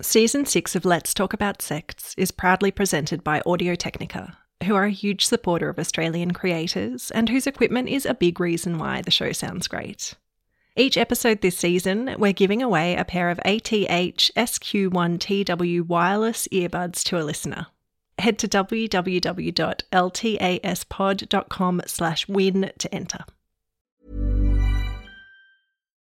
Season 6 of Let's Talk About Sects is proudly presented by Audio Technica, who are a huge supporter of Australian creators and whose equipment is a big reason why the show sounds great. Each episode this season, we're giving away a pair of ATH SQ1TW wireless earbuds to a listener. Head to www.ltaspod.com slash win to enter.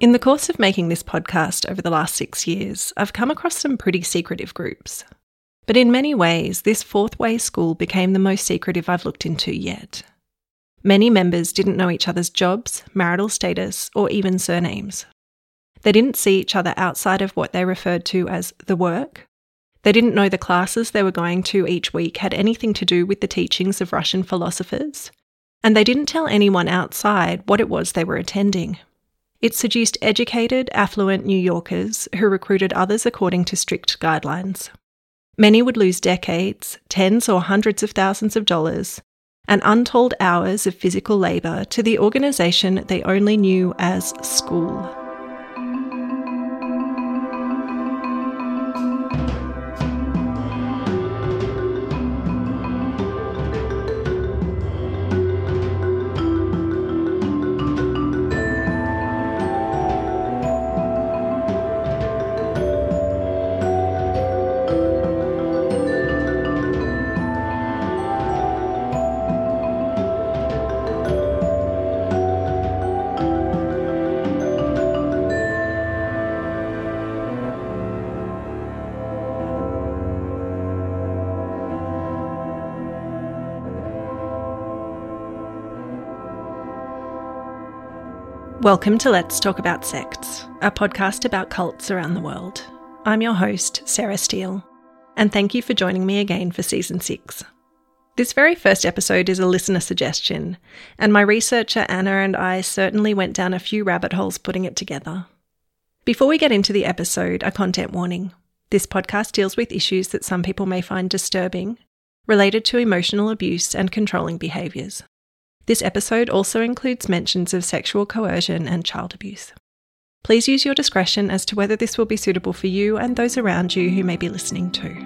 In the course of making this podcast over the last six years, I've come across some pretty secretive groups. But in many ways, this fourth way school became the most secretive I've looked into yet. Many members didn't know each other's jobs, marital status, or even surnames. They didn't see each other outside of what they referred to as the work. They didn't know the classes they were going to each week had anything to do with the teachings of Russian philosophers. And they didn't tell anyone outside what it was they were attending. It seduced educated, affluent New Yorkers who recruited others according to strict guidelines. Many would lose decades, tens or hundreds of thousands of dollars, and untold hours of physical labour to the organisation they only knew as school. Welcome to Let's Talk About Sects, a podcast about cults around the world. I'm your host, Sarah Steel, and thank you for joining me again for season six. This very first episode is a listener suggestion, and my researcher Anna and I certainly went down a few rabbit holes putting it together. Before we get into the episode, a content warning. This podcast deals with issues that some people may find disturbing, related to emotional abuse and controlling behaviours. This episode also includes mentions of sexual coercion and child abuse. Please use your discretion as to whether this will be suitable for you and those around you who may be listening too.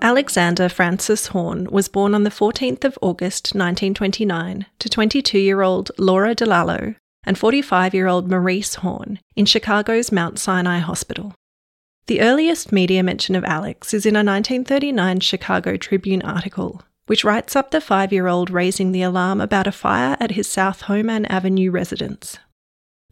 Alexander Francis Horn was born on the 14th of August 1929 to 22 year old Laura DeLallo and 45 year old Maurice Horn in Chicago's Mount Sinai Hospital. The earliest media mention of Alex is in a 1939 Chicago Tribune article, which writes up the five year old raising the alarm about a fire at his South Homan Avenue residence.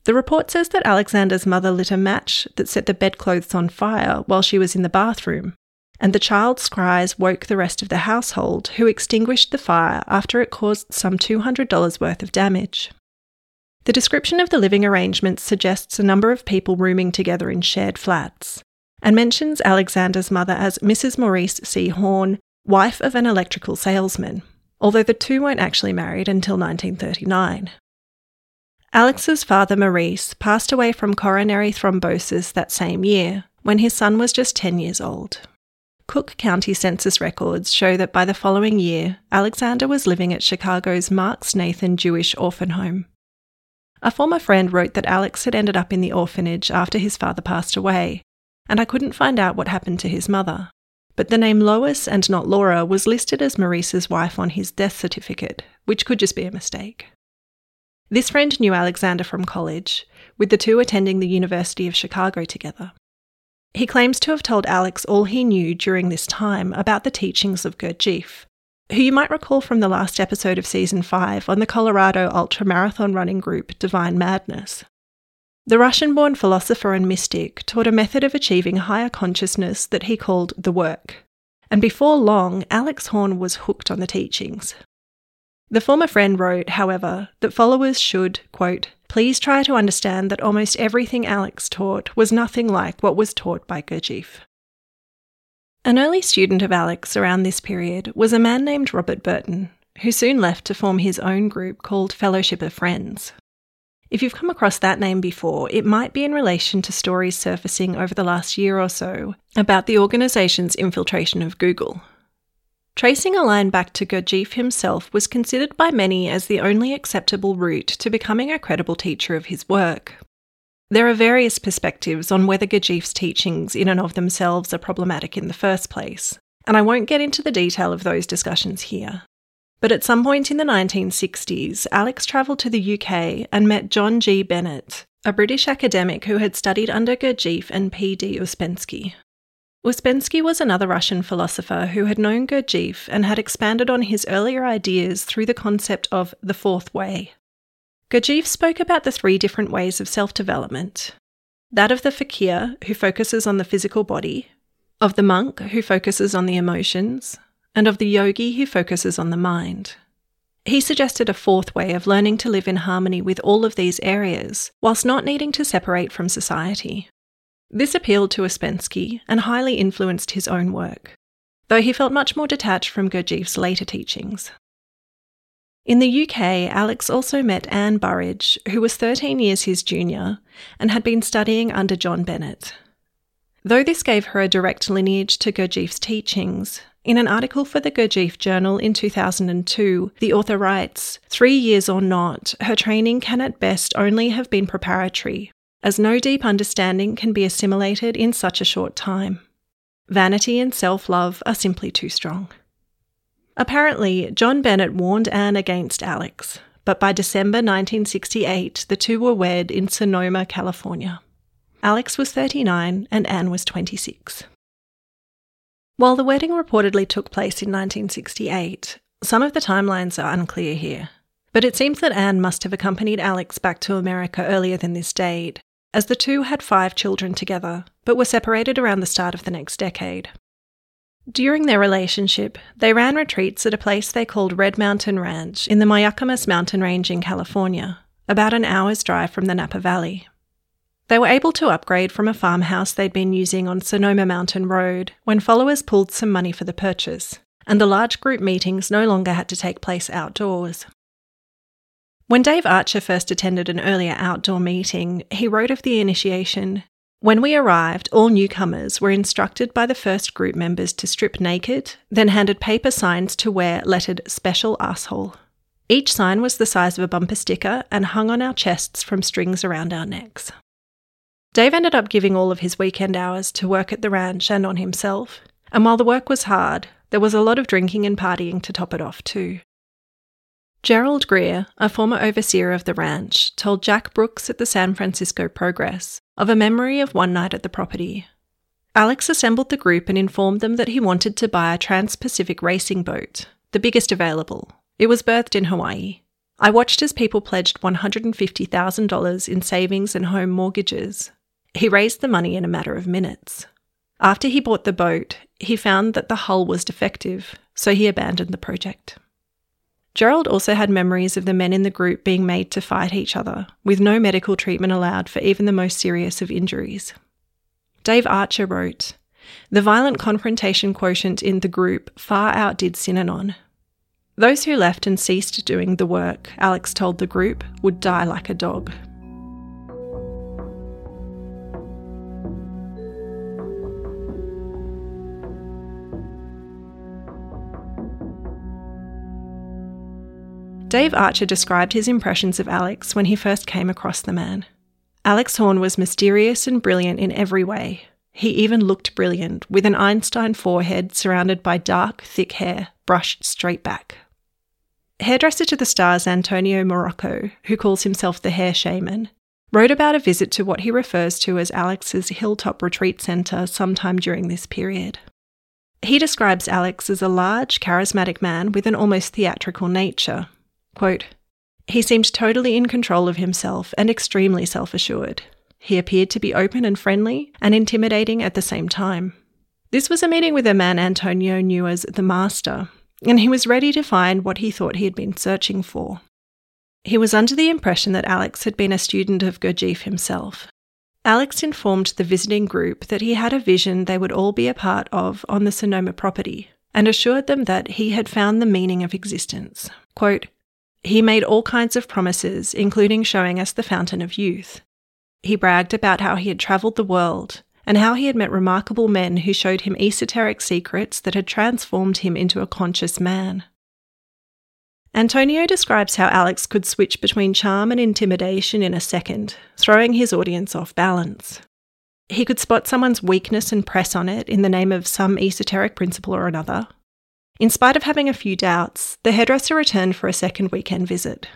The report says that Alexander's mother lit a match that set the bedclothes on fire while she was in the bathroom, and the child's cries woke the rest of the household, who extinguished the fire after it caused some $200 worth of damage. The description of the living arrangements suggests a number of people rooming together in shared flats, and mentions Alexander's mother as Mrs. Maurice C. Horn, wife of an electrical salesman, although the two weren't actually married until 1939. Alex's father, Maurice, passed away from coronary thrombosis that same year when his son was just 10 years old. Cook County Census records show that by the following year, Alexander was living at Chicago's Marks Nathan Jewish Orphan Home. A former friend wrote that Alex had ended up in the orphanage after his father passed away, and I couldn't find out what happened to his mother. But the name Lois and not Laura was listed as Maurice's wife on his death certificate, which could just be a mistake. This friend knew Alexander from college, with the two attending the University of Chicago together. He claims to have told Alex all he knew during this time about the teachings of Gurdjieff, who you might recall from the last episode of season 5 on the Colorado ultramarathon running group Divine Madness. The Russian born philosopher and mystic taught a method of achieving higher consciousness that he called the work, and before long, Alex Horn was hooked on the teachings. The former friend wrote, however, that followers should, quote, please try to understand that almost everything Alex taught was nothing like what was taught by Gurdjieff. An early student of Alex around this period was a man named Robert Burton, who soon left to form his own group called Fellowship of Friends. If you've come across that name before, it might be in relation to stories surfacing over the last year or so about the organisation's infiltration of Google. Tracing a line back to Gurdjieff himself was considered by many as the only acceptable route to becoming a credible teacher of his work. There are various perspectives on whether Gurdjieff's teachings in and of themselves are problematic in the first place, and I won't get into the detail of those discussions here. But at some point in the 1960s, Alex travelled to the UK and met John G. Bennett, a British academic who had studied under Gurdjieff and P.D. Ouspensky. Ouspensky was another Russian philosopher who had known Gurdjieff and had expanded on his earlier ideas through the concept of the fourth way. Gurdjieff spoke about the three different ways of self development that of the fakir, who focuses on the physical body, of the monk, who focuses on the emotions, and of the yogi, who focuses on the mind. He suggested a fourth way of learning to live in harmony with all of these areas, whilst not needing to separate from society. This appealed to Ouspensky and highly influenced his own work, though he felt much more detached from Gurdjieff's later teachings. In the UK, Alex also met Anne Burridge, who was 13 years his junior and had been studying under John Bennett. Though this gave her a direct lineage to Gurdjieff's teachings, in an article for the Gurdjieff Journal in 2002, the author writes Three years or not, her training can at best only have been preparatory, as no deep understanding can be assimilated in such a short time. Vanity and self love are simply too strong. Apparently, John Bennett warned Anne against Alex, but by December 1968, the two were wed in Sonoma, California. Alex was 39 and Anne was 26. While the wedding reportedly took place in 1968, some of the timelines are unclear here. But it seems that Anne must have accompanied Alex back to America earlier than this date, as the two had five children together, but were separated around the start of the next decade. During their relationship, they ran retreats at a place they called Red Mountain Ranch in the Mayacamas mountain range in California, about an hour's drive from the Napa Valley. They were able to upgrade from a farmhouse they'd been using on Sonoma Mountain Road when followers pulled some money for the purchase, and the large group meetings no longer had to take place outdoors. When Dave Archer first attended an earlier outdoor meeting, he wrote of the initiation when we arrived, all newcomers were instructed by the first group members to strip naked, then handed paper signs to wear lettered Special Asshole. Each sign was the size of a bumper sticker and hung on our chests from strings around our necks. Dave ended up giving all of his weekend hours to work at the ranch and on himself, and while the work was hard, there was a lot of drinking and partying to top it off, too. Gerald Greer, a former overseer of the ranch, told Jack Brooks at the San Francisco Progress of a memory of one night at the property. Alex assembled the group and informed them that he wanted to buy a Trans Pacific racing boat, the biggest available. It was berthed in Hawaii. I watched as people pledged $150,000 in savings and home mortgages. He raised the money in a matter of minutes. After he bought the boat, he found that the hull was defective, so he abandoned the project. Gerald also had memories of the men in the group being made to fight each other, with no medical treatment allowed for even the most serious of injuries. Dave Archer wrote The violent confrontation quotient in the group far outdid Synanon. Those who left and ceased doing the work, Alex told the group, would die like a dog. Dave Archer described his impressions of Alex when he first came across the man. Alex Horn was mysterious and brilliant in every way. He even looked brilliant, with an Einstein forehead surrounded by dark, thick hair brushed straight back. Hairdresser to the stars Antonio Morocco, who calls himself the hair shaman, wrote about a visit to what he refers to as Alex's Hilltop Retreat Centre sometime during this period. He describes Alex as a large, charismatic man with an almost theatrical nature. Quote, he seemed totally in control of himself and extremely self assured. He appeared to be open and friendly and intimidating at the same time. This was a meeting with a man Antonio knew as the Master, and he was ready to find what he thought he had been searching for. He was under the impression that Alex had been a student of Gurdjieff himself. Alex informed the visiting group that he had a vision they would all be a part of on the Sonoma property, and assured them that he had found the meaning of existence. Quote, he made all kinds of promises, including showing us the Fountain of Youth. He bragged about how he had travelled the world and how he had met remarkable men who showed him esoteric secrets that had transformed him into a conscious man. Antonio describes how Alex could switch between charm and intimidation in a second, throwing his audience off balance. He could spot someone's weakness and press on it in the name of some esoteric principle or another, in spite of having a few doubts, the hairdresser returned for a second weekend visit.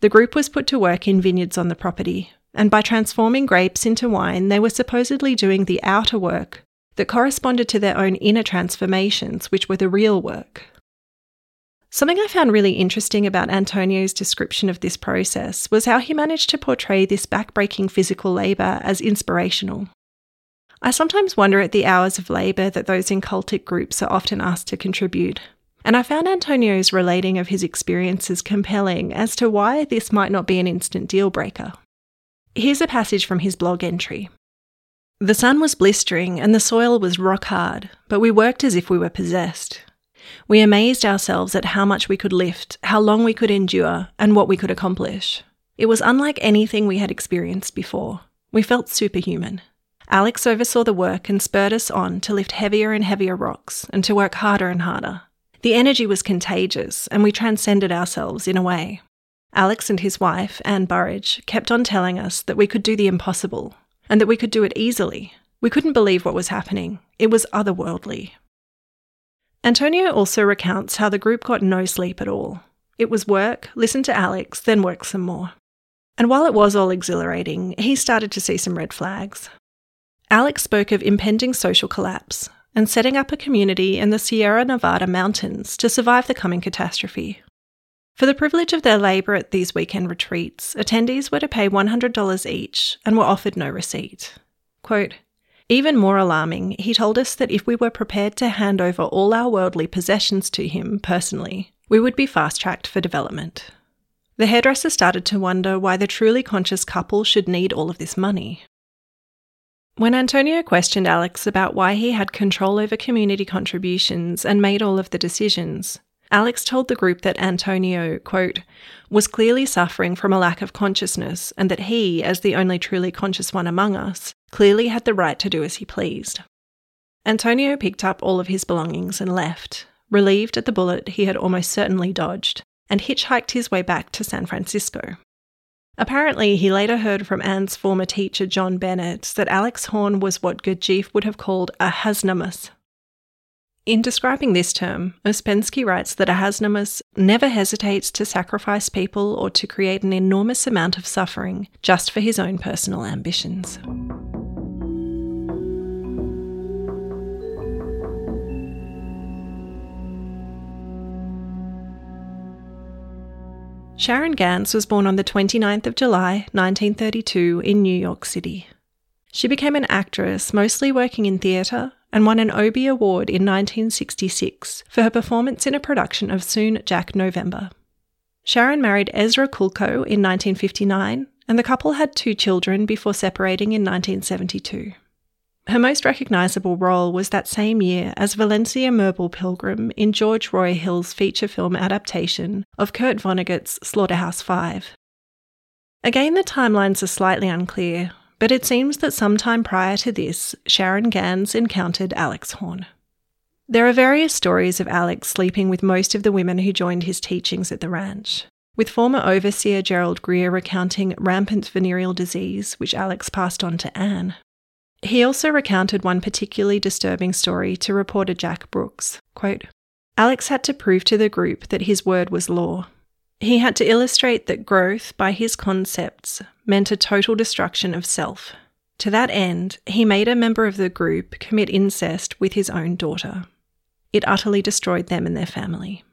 The group was put to work in vineyards on the property, and by transforming grapes into wine, they were supposedly doing the outer work that corresponded to their own inner transformations, which were the real work. Something I found really interesting about Antonio's description of this process was how he managed to portray this backbreaking physical labour as inspirational. I sometimes wonder at the hours of labour that those in cultic groups are often asked to contribute. And I found Antonio's relating of his experiences compelling as to why this might not be an instant deal breaker. Here's a passage from his blog entry. The sun was blistering and the soil was rock hard, but we worked as if we were possessed. We amazed ourselves at how much we could lift, how long we could endure, and what we could accomplish. It was unlike anything we had experienced before. We felt superhuman. Alex oversaw the work and spurred us on to lift heavier and heavier rocks and to work harder and harder. The energy was contagious, and we transcended ourselves in a way. Alex and his wife, Anne Burridge, kept on telling us that we could do the impossible, and that we could do it easily. We couldn't believe what was happening. It was otherworldly. Antonio also recounts how the group got no sleep at all. It was work, listen to Alex, then work some more. And while it was all exhilarating, he started to see some red flags. Alex spoke of impending social collapse and setting up a community in the Sierra Nevada mountains to survive the coming catastrophe. For the privilege of their labour at these weekend retreats, attendees were to pay $100 each and were offered no receipt. Quote, even more alarming, he told us that if we were prepared to hand over all our worldly possessions to him personally, we would be fast tracked for development. The hairdresser started to wonder why the truly conscious couple should need all of this money. When Antonio questioned Alex about why he had control over community contributions and made all of the decisions, Alex told the group that Antonio, quote, was clearly suffering from a lack of consciousness and that he, as the only truly conscious one among us, clearly had the right to do as he pleased. Antonio picked up all of his belongings and left, relieved at the bullet he had almost certainly dodged, and hitchhiked his way back to San Francisco. Apparently, he later heard from Anne's former teacher, John Bennett, that Alex Horn was what Gurdjieff would have called a hasnamuss. In describing this term, Ouspensky writes that a hasnamuss never hesitates to sacrifice people or to create an enormous amount of suffering just for his own personal ambitions. Sharon Gans was born on the 29th of July, 1932, in New York City. She became an actress, mostly working in theatre, and won an Obie Award in 1966 for her performance in a production of Soon Jack November. Sharon married Ezra Kulko in 1959, and the couple had two children before separating in 1972. Her most recognisable role was that same year as Valencia Merble Pilgrim in George Roy Hill's feature film adaptation of Kurt Vonnegut's Slaughterhouse Five. Again, the timelines are slightly unclear, but it seems that sometime prior to this, Sharon Gans encountered Alex Horn. There are various stories of Alex sleeping with most of the women who joined his teachings at the ranch, with former overseer Gerald Greer recounting rampant venereal disease, which Alex passed on to Anne. He also recounted one particularly disturbing story to reporter Jack Brooks. Quote, Alex had to prove to the group that his word was law. He had to illustrate that growth, by his concepts, meant a total destruction of self. To that end, he made a member of the group commit incest with his own daughter. It utterly destroyed them and their family.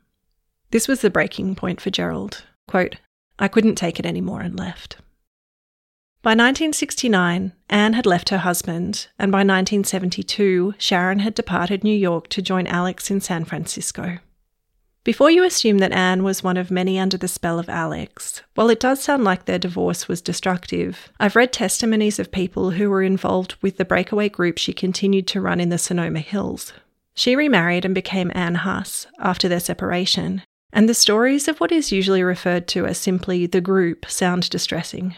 This was the breaking point for Gerald. Quote, I couldn't take it anymore and left. By 1969, Anne had left her husband, and by 1972, Sharon had departed New York to join Alex in San Francisco. Before you assume that Anne was one of many under the spell of Alex, while it does sound like their divorce was destructive, I've read testimonies of people who were involved with the breakaway group she continued to run in the Sonoma Hills. She remarried and became Anne Huss after their separation, and the stories of what is usually referred to as simply the group sound distressing.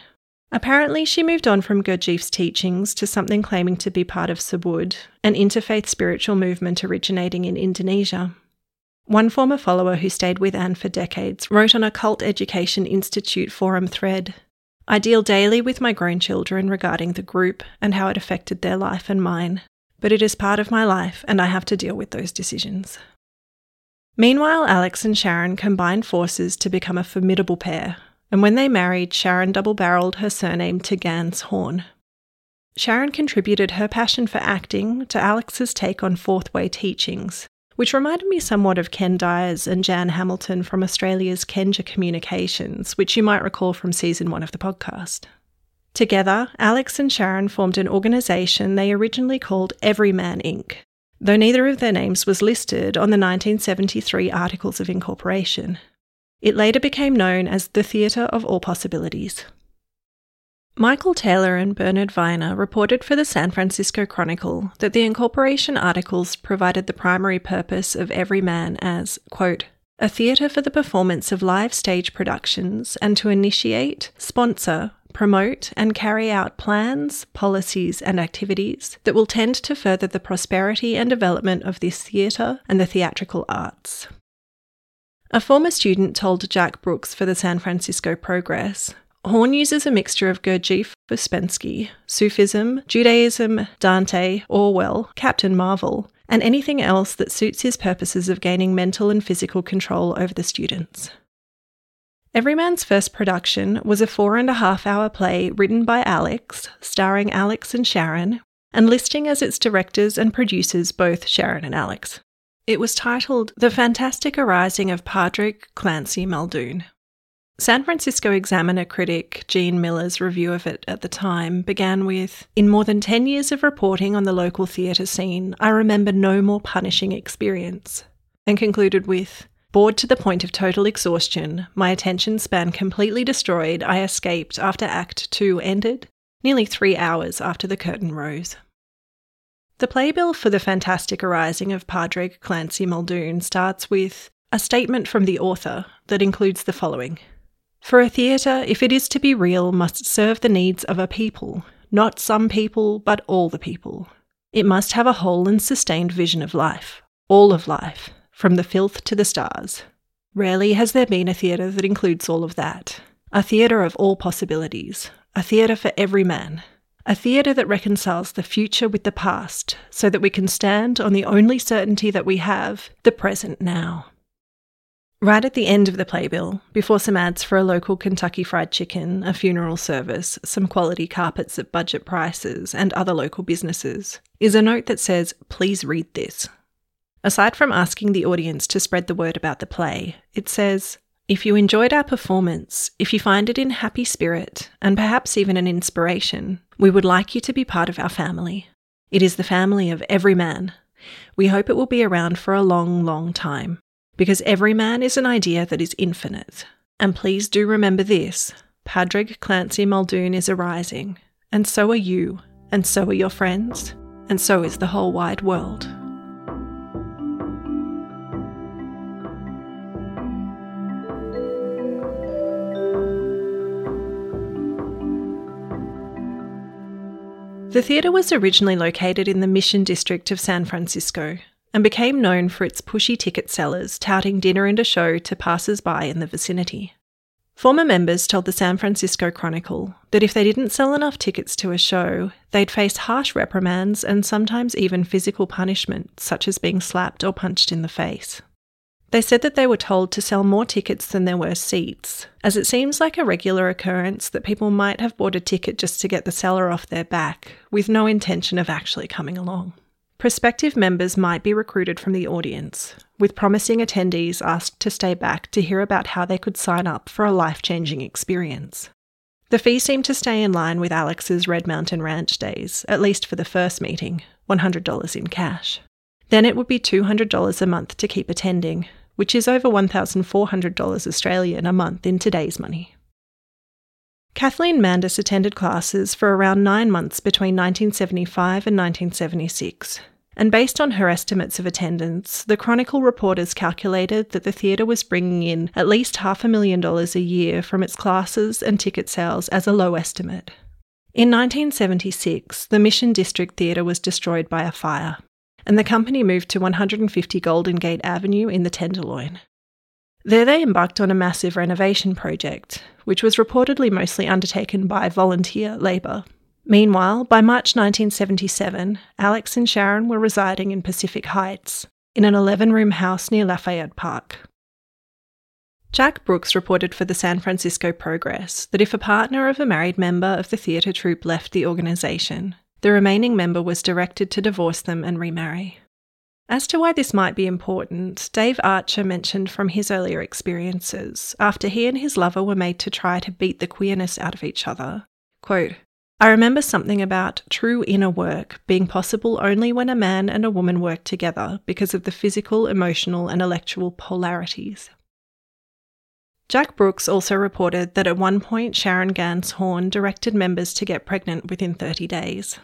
Apparently, she moved on from Gurdjieff's teachings to something claiming to be part of Subud, an interfaith spiritual movement originating in Indonesia. One former follower who stayed with Anne for decades wrote on a Cult Education Institute forum thread I deal daily with my grown children regarding the group and how it affected their life and mine, but it is part of my life and I have to deal with those decisions. Meanwhile, Alex and Sharon combine forces to become a formidable pair, and when they married, Sharon double barreled her surname to Gans Horn. Sharon contributed her passion for acting to Alex's take on fourth way teachings, which reminded me somewhat of Ken Dyers and Jan Hamilton from Australia's Kenja Communications, which you might recall from season one of the podcast. Together, Alex and Sharon formed an organisation they originally called Everyman Inc., though neither of their names was listed on the 1973 Articles of Incorporation. It later became known as the Theatre of All Possibilities. Michael Taylor and Bernard Weiner reported for the San Francisco Chronicle that the incorporation articles provided the primary purpose of Everyman as, quote, a theatre for the performance of live stage productions and to initiate, sponsor, promote, and carry out plans, policies, and activities that will tend to further the prosperity and development of this theatre and the theatrical arts. A former student told Jack Brooks for the San Francisco Progress Horn uses a mixture of Gurdjieff, Ouspensky, Sufism, Judaism, Dante, Orwell, Captain Marvel, and anything else that suits his purposes of gaining mental and physical control over the students. Everyman's first production was a four and a half hour play written by Alex, starring Alex and Sharon, and listing as its directors and producers both Sharon and Alex. It was titled The Fantastic Arising of Padraig Clancy Muldoon. San Francisco Examiner critic Jean Miller's review of it at the time began with In more than 10 years of reporting on the local theatre scene, I remember no more punishing experience, and concluded with Bored to the point of total exhaustion, my attention span completely destroyed, I escaped after Act 2 ended, nearly three hours after the curtain rose. The playbill for the fantastic arising of Padraig Clancy Muldoon starts with a statement from the author that includes the following For a theatre, if it is to be real, must serve the needs of a people, not some people, but all the people. It must have a whole and sustained vision of life, all of life, from the filth to the stars. Rarely has there been a theatre that includes all of that. A theatre of all possibilities, a theatre for every man, a theatre that reconciles the future with the past so that we can stand on the only certainty that we have the present now. Right at the end of the playbill, before some ads for a local Kentucky Fried Chicken, a funeral service, some quality carpets at budget prices, and other local businesses, is a note that says, Please read this. Aside from asking the audience to spread the word about the play, it says, if you enjoyed our performance, if you find it in happy spirit, and perhaps even an inspiration, we would like you to be part of our family. It is the family of every man. We hope it will be around for a long, long time, because every man is an idea that is infinite. And please do remember this Padraig Clancy Muldoon is arising, and so are you, and so are your friends, and so is the whole wide world. The theatre was originally located in the Mission District of San Francisco and became known for its pushy ticket sellers touting dinner and a show to passers by in the vicinity. Former members told the San Francisco Chronicle that if they didn't sell enough tickets to a show, they'd face harsh reprimands and sometimes even physical punishment, such as being slapped or punched in the face. They said that they were told to sell more tickets than there were seats, as it seems like a regular occurrence that people might have bought a ticket just to get the seller off their back, with no intention of actually coming along. Prospective members might be recruited from the audience, with promising attendees asked to stay back to hear about how they could sign up for a life changing experience. The fee seemed to stay in line with Alex's Red Mountain Ranch days, at least for the first meeting $100 in cash. Then it would be $200 a month to keep attending, which is over $1,400 Australian a month in today's money. Kathleen Mandis attended classes for around nine months between 1975 and 1976, and based on her estimates of attendance, the Chronicle reporters calculated that the theatre was bringing in at least half a million dollars a year from its classes and ticket sales as a low estimate. In 1976, the Mission District Theatre was destroyed by a fire, and the company moved to 150 Golden Gate Avenue in the Tenderloin. There they embarked on a massive renovation project, which was reportedly mostly undertaken by volunteer labour. Meanwhile, by March 1977, Alex and Sharon were residing in Pacific Heights, in an 11 room house near Lafayette Park. Jack Brooks reported for the San Francisco Progress that if a partner of a married member of the theatre troupe left the organisation, the remaining member was directed to divorce them and remarry. As to why this might be important, Dave Archer mentioned from his earlier experiences after he and his lover were made to try to beat the queerness out of each other. Quote, I remember something about true inner work being possible only when a man and a woman work together because of the physical, emotional, and intellectual polarities. Jack Brooks also reported that at one point Sharon Gans Horn directed members to get pregnant within 30 days.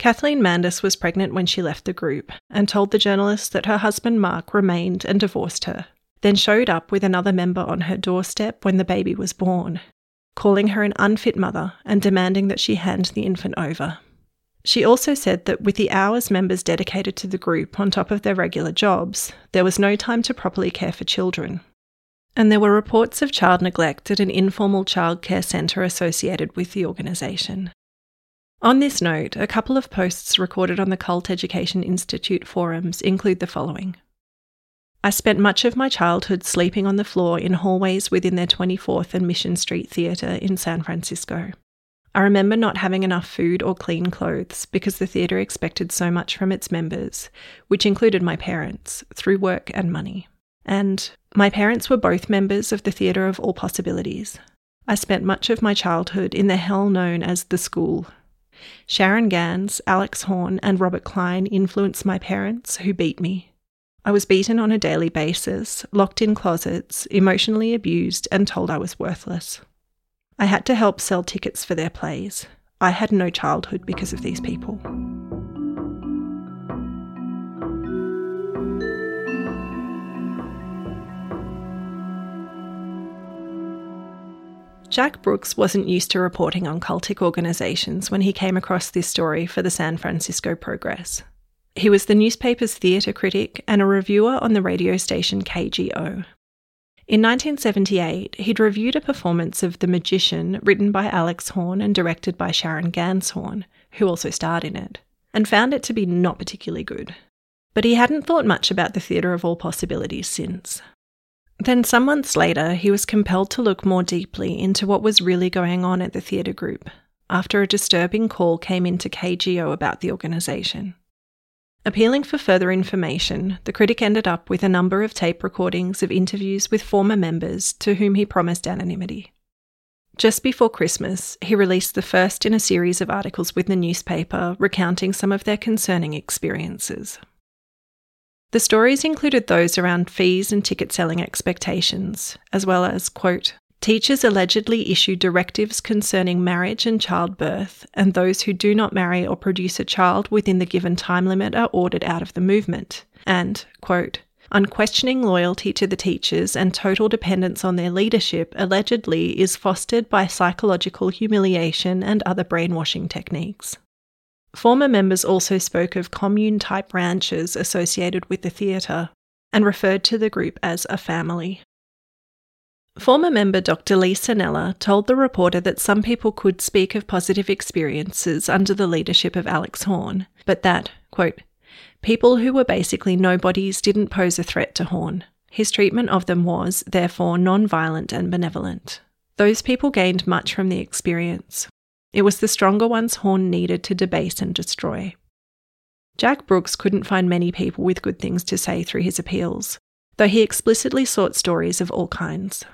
Kathleen Mandis was pregnant when she left the group and told the journalist that her husband Mark remained and divorced her, then showed up with another member on her doorstep when the baby was born, calling her an unfit mother and demanding that she hand the infant over. She also said that with the hours members dedicated to the group on top of their regular jobs, there was no time to properly care for children. And there were reports of child neglect at an informal childcare centre associated with the organisation. On this note, a couple of posts recorded on the Cult Education Institute forums include the following. I spent much of my childhood sleeping on the floor in hallways within their 24th and Mission Street Theatre in San Francisco. I remember not having enough food or clean clothes because the theatre expected so much from its members, which included my parents, through work and money. And my parents were both members of the Theatre of All Possibilities. I spent much of my childhood in the hell known as the school, Sharon Gans, Alex Horn, and Robert Klein influenced my parents, who beat me. I was beaten on a daily basis, locked in closets, emotionally abused, and told I was worthless. I had to help sell tickets for their plays. I had no childhood because of these people. Jack Brooks wasn't used to reporting on cultic organisations when he came across this story for the San Francisco Progress. He was the newspaper's theatre critic and a reviewer on the radio station KGO. In 1978, he'd reviewed a performance of The Magician written by Alex Horn and directed by Sharon Ganshorn, who also starred in it, and found it to be not particularly good. But he hadn't thought much about the theatre of all possibilities since. Then, some months later, he was compelled to look more deeply into what was really going on at the theatre group after a disturbing call came into KGO about the organisation. Appealing for further information, the critic ended up with a number of tape recordings of interviews with former members to whom he promised anonymity. Just before Christmas, he released the first in a series of articles with the newspaper recounting some of their concerning experiences. The stories included those around fees and ticket selling expectations, as well as, quote, Teachers allegedly issue directives concerning marriage and childbirth, and those who do not marry or produce a child within the given time limit are ordered out of the movement. And, quote, unquestioning loyalty to the teachers and total dependence on their leadership allegedly is fostered by psychological humiliation and other brainwashing techniques. Former members also spoke of commune type ranches associated with the theatre and referred to the group as a family. Former member Dr. Lee Sannella told the reporter that some people could speak of positive experiences under the leadership of Alex Horn, but that, quote, people who were basically nobodies didn't pose a threat to Horn, His treatment of them was, therefore, non violent and benevolent. Those people gained much from the experience. It was the stronger ones Horn needed to debase and destroy. Jack Brooks couldn't find many people with good things to say through his appeals, though he explicitly sought stories of all kinds.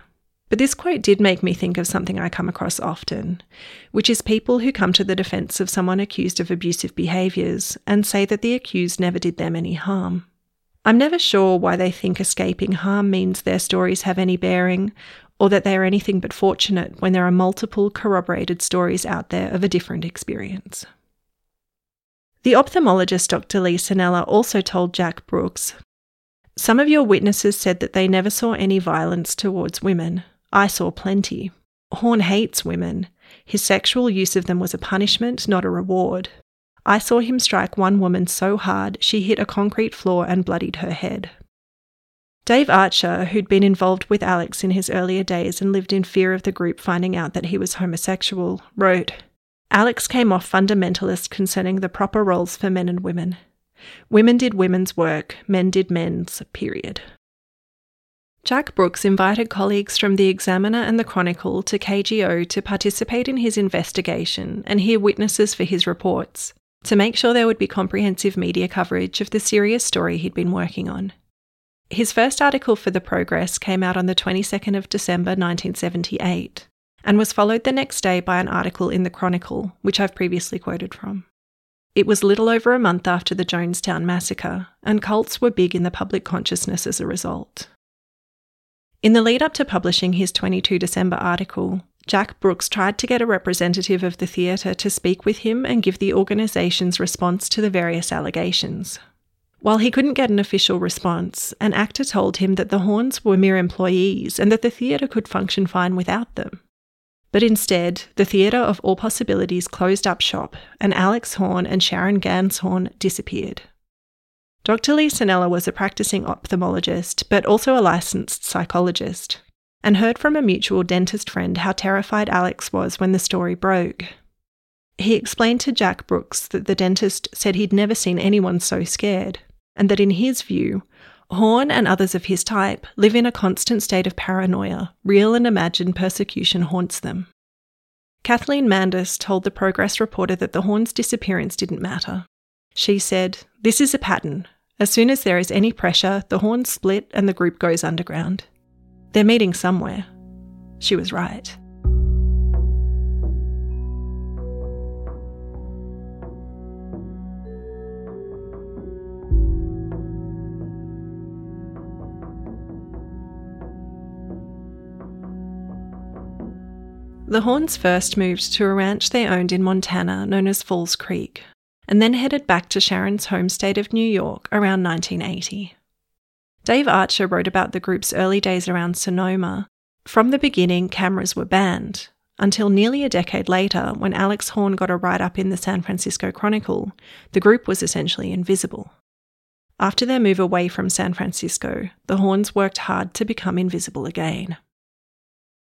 But this quote did make me think of something I come across often, which is people who come to the defense of someone accused of abusive behaviours and say that the accused never did them any harm. I'm never sure why they think escaping harm means their stories have any bearing, or that they are anything but fortunate when there are multiple corroborated stories out there of a different experience. The ophthalmologist Dr. Lee Sannella also told Jack Brooks Some of your witnesses said that they never saw any violence towards women. I saw plenty. Horn hates women. His sexual use of them was a punishment, not a reward. I saw him strike one woman so hard she hit a concrete floor and bloodied her head. Dave Archer, who'd been involved with Alex in his earlier days and lived in fear of the group finding out that he was homosexual, wrote Alex came off fundamentalist concerning the proper roles for men and women. Women did women's work, men did men's, period. Jack Brooks invited colleagues from the Examiner and the Chronicle to KGO to participate in his investigation and hear witnesses for his reports, to make sure there would be comprehensive media coverage of the serious story he'd been working on. His first article for The Progress came out on the 22nd of December 1978 and was followed the next day by an article in the Chronicle, which I've previously quoted from. It was little over a month after the Jonestown massacre, and cults were big in the public consciousness as a result. In the lead up to publishing his 22 December article, Jack Brooks tried to get a representative of the theatre to speak with him and give the organisation's response to the various allegations. While he couldn't get an official response, an actor told him that the Horns were mere employees and that the theatre could function fine without them. But instead, the theatre of all possibilities closed up shop, and Alex Horn and Sharon Ganshorn disappeared. Dr. Lee Sannella was a practicing ophthalmologist, but also a licensed psychologist, and heard from a mutual dentist friend how terrified Alex was when the story broke. He explained to Jack Brooks that the dentist said he'd never seen anyone so scared, and that in his view, Horn and others of his type live in a constant state of paranoia, real and imagined persecution haunts them. Kathleen Mandis told the Progress reporter that the Horn's disappearance didn't matter. She said, This is a pattern. As soon as there is any pressure, the Horns split and the group goes underground. They're meeting somewhere. She was right. The Horns first moved to a ranch they owned in Montana known as Falls Creek, and then headed back to Sharon's home state of New York around 1980. Dave Archer wrote about the group's early days around Sonoma. From the beginning, cameras were banned, until nearly a decade later, when Alex Horn got a write up in the San Francisco Chronicle, the group was essentially invisible. After their move away from San Francisco, the Horns worked hard to become invisible again.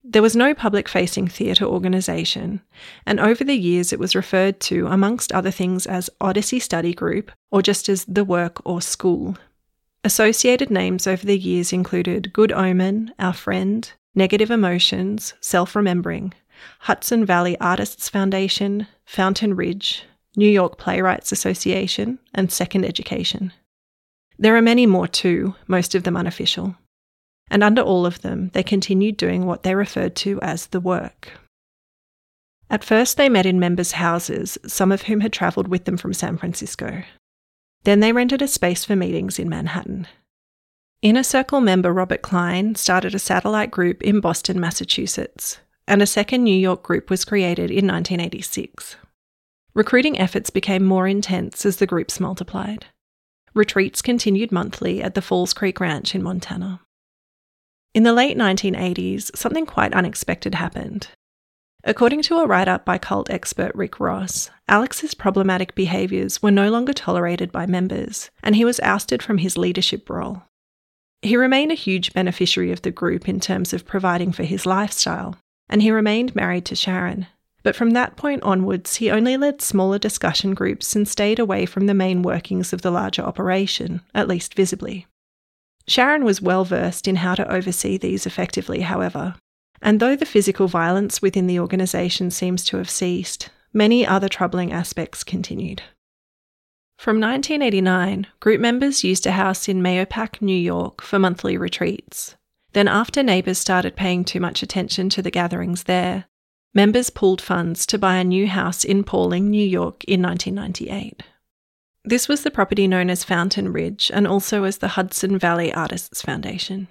There was no public facing theatre organisation, and over the years it was referred to, amongst other things, as Odyssey Study Group or just as The Work or School. Associated names over the years included Good Omen, Our Friend, Negative Emotions, Self Remembering, Hudson Valley Artists Foundation, Fountain Ridge, New York Playwrights Association, and Second Education. There are many more too, most of them unofficial and under all of them, they continued doing what they referred to as the work. At first, they met in members' houses, some of whom had travelled with them from San Francisco. Then they rented a space for meetings in Manhattan. Inner Circle member Robert Klein started a satellite group in Boston, Massachusetts, and a second New York group was created in 1986. Recruiting efforts became more intense as the groups multiplied. Retreats continued monthly at the Falls Creek Ranch in Montana. In the late 1980s, something quite unexpected happened. According to a write up by cult expert Rick Ross, Alex's problematic behaviours were no longer tolerated by members, and he was ousted from his leadership role. He remained a huge beneficiary of the group in terms of providing for his lifestyle, and he remained married to Sharon. But from that point onwards, he only led smaller discussion groups and stayed away from the main workings of the larger operation, at least visibly. Sharon was well versed in how to oversee these effectively, however, and though the physical violence within the organisation seems to have ceased, many other troubling aspects continued. From 1989, group members used a house in Mahopac, New York for monthly retreats. Then, after neighbours started paying too much attention to the gatherings there, members pooled funds to buy a new house in Pawling, New York in 1998. This was the property known as Fountain Ridge and also as the Hudson Valley Artists Foundation.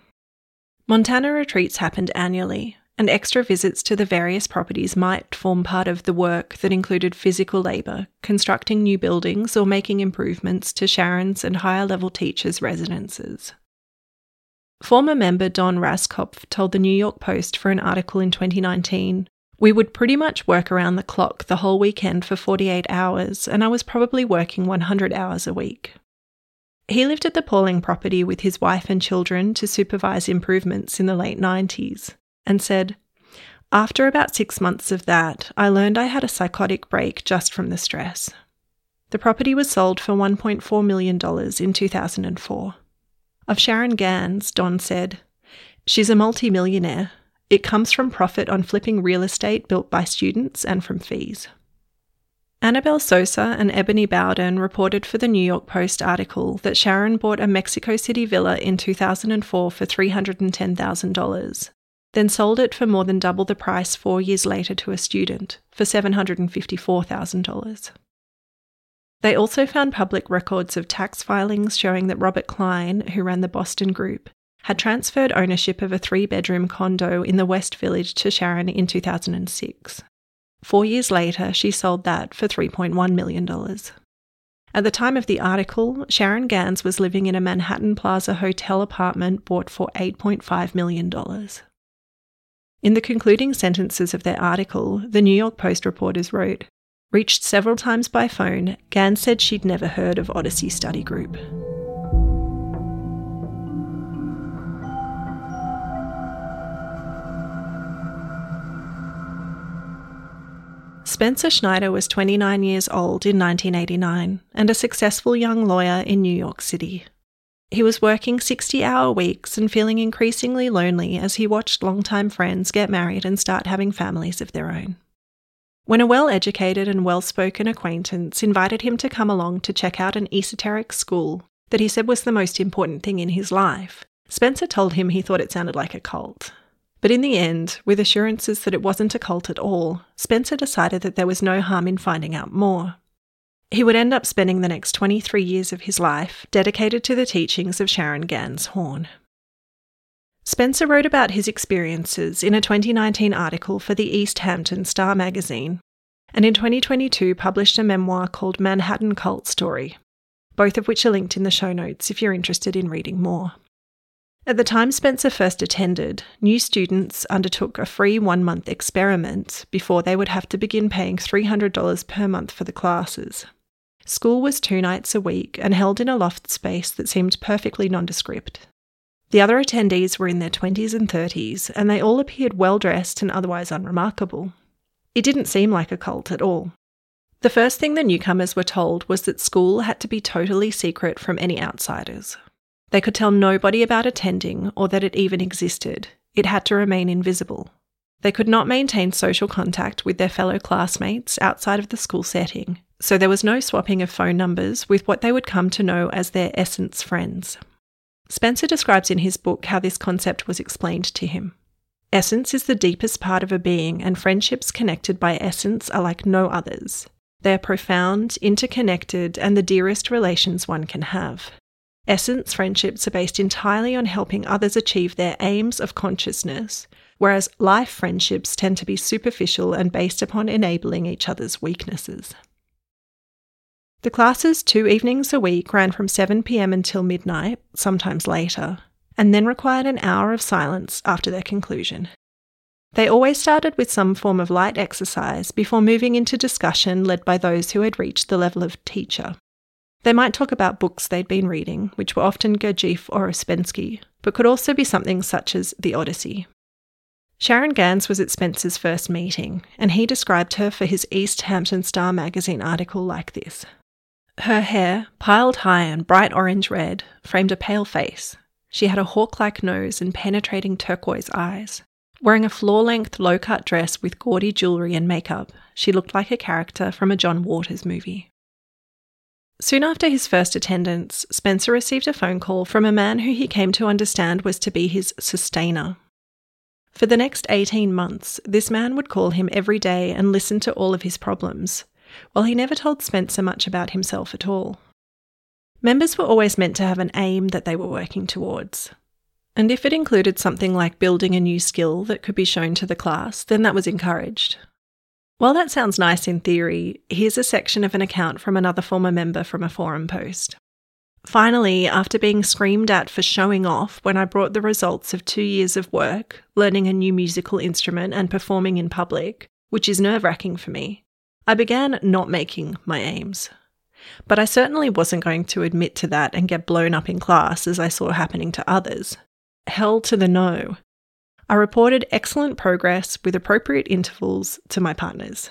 Montana retreats happened annually, and extra visits to the various properties might form part of the work that included physical labour, constructing new buildings, or making improvements to Sharon's and higher level teachers' residences. Former member Don Raskopf told the New York Post for an article in 2019 We would pretty much work around the clock the whole weekend for 48 hours, and I was probably working 100 hours a week. He lived at the Pawling property with his wife and children to supervise improvements in the late 90s and said, After about six months of that, I learned I had a psychotic break just from the stress. The property was sold for $1.4 million in 2004. Of Sharon Gans, Don said, She's a multimillionaire. It comes from profit on flipping real estate built by students and from fees. Annabelle Sosa and Ebony Bowden reported for the New York Post article that Sharon bought a Mexico City villa in 2004 for $310,000 then sold it for more than double the price four years later to a student for $754,000. They also found public records of tax filings showing that Robert Klein, who ran the Boston Group, had transferred ownership of a three bedroom condo in the West Village to Sharon in 2006. Four years later, she sold that for $3.1 million. At the time of the article, Sharon Gans was living in a Manhattan Plaza hotel apartment bought for $8.5 million. In the concluding sentences of their article, the New York Post reporters wrote Reached several times by phone, Gans said she'd never heard of Odyssey Study Group. Spencer Schneider was 29 years old in 1989 and a successful young lawyer in New York City. He was working 60 hour weeks and feeling increasingly lonely as he watched longtime friends get married and start having families of their own. When a well educated and well spoken acquaintance invited him to come along to check out an esoteric school that he said was the most important thing in his life, Spencer told him he thought it sounded like a cult. But in the end, with assurances that it wasn't a cult at all, Spencer decided that there was no harm in finding out more. He would end up spending the next 23 years of his life dedicated to the teachings of Sharon Gans Horn. Spencer wrote about his experiences in a 2019 article for the East Hampton Star magazine, and in 2022 published a memoir called Manhattan Cult Story, both of which are linked in the show notes if you're interested in reading more. At the time Spencer first attended, new students undertook a free one month experiment before they would have to begin paying $300 per month for the classes. School was two nights a week and held in a loft space that seemed perfectly nondescript. The other attendees were in their 20s and 30s, and they all appeared well dressed and otherwise unremarkable. It didn't seem like a cult at all. The first thing the newcomers were told was that school had to be totally secret from any outsiders. They could tell nobody about attending or that it even existed. It had to remain invisible. They could not maintain social contact with their fellow classmates outside of the school setting, so there was no swapping of phone numbers with what they would come to know as their essence friends. Spencer describes in his book how this concept was explained to him. Essence is the deepest part of a being, and friendships connected by essence are like no others. They are profound, interconnected, and the dearest relations one can have. Essence friendships are based entirely on helping others achieve their aims of consciousness, whereas life friendships tend to be superficial and based upon enabling each other's weaknesses. The classes, two evenings a week, ran from 7pm until midnight, sometimes later, and then required an hour of silence after their conclusion. They always started with some form of light exercise before moving into discussion led by those who had reached the level of teacher. They might talk about books they'd been reading, which were often Gurdjieff or Ouspensky, but could also be something such as The Odyssey. Sharon Gans was at Spencer's first meeting, and he described her for his East Hampton Star magazine article like this her hair, piled high and bright orange red, framed a pale face. She had a hawk like nose and penetrating turquoise eyes. Wearing a floor length low cut dress with gaudy jewellery and makeup, she looked like a character from a John Waters movie. Soon after his first attendance, Spencer received a phone call from a man who he came to understand was to be his sustainer. For the next 18 months, this man would call him every day and listen to all of his problems, while he never told Spencer much about himself at all. Members were always meant to have an aim that they were working towards. And if it included something like building a new skill that could be shown to the class, then that was encouraged. While that sounds nice in theory, here's a section of an account from another former member from a forum post. Finally, after being screamed at for showing off when I brought the results of two years of work, learning a new musical instrument and performing in public, which is nerve wracking for me, I began not making my aims. But I certainly wasn't going to admit to that and get blown up in class as I saw happening to others. Hell to the no. I reported excellent progress with appropriate intervals to my partners.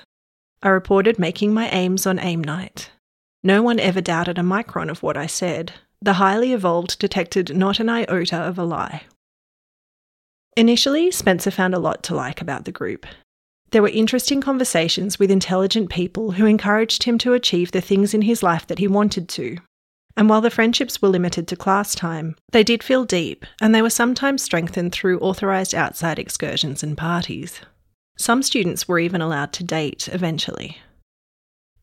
I reported making my aims on aim night. No one ever doubted a micron of what I said. The highly evolved detected not an iota of a lie. Initially, Spencer found a lot to like about the group. There were interesting conversations with intelligent people who encouraged him to achieve the things in his life that he wanted to. And while the friendships were limited to class time, they did feel deep, and they were sometimes strengthened through authorised outside excursions and parties. Some students were even allowed to date eventually.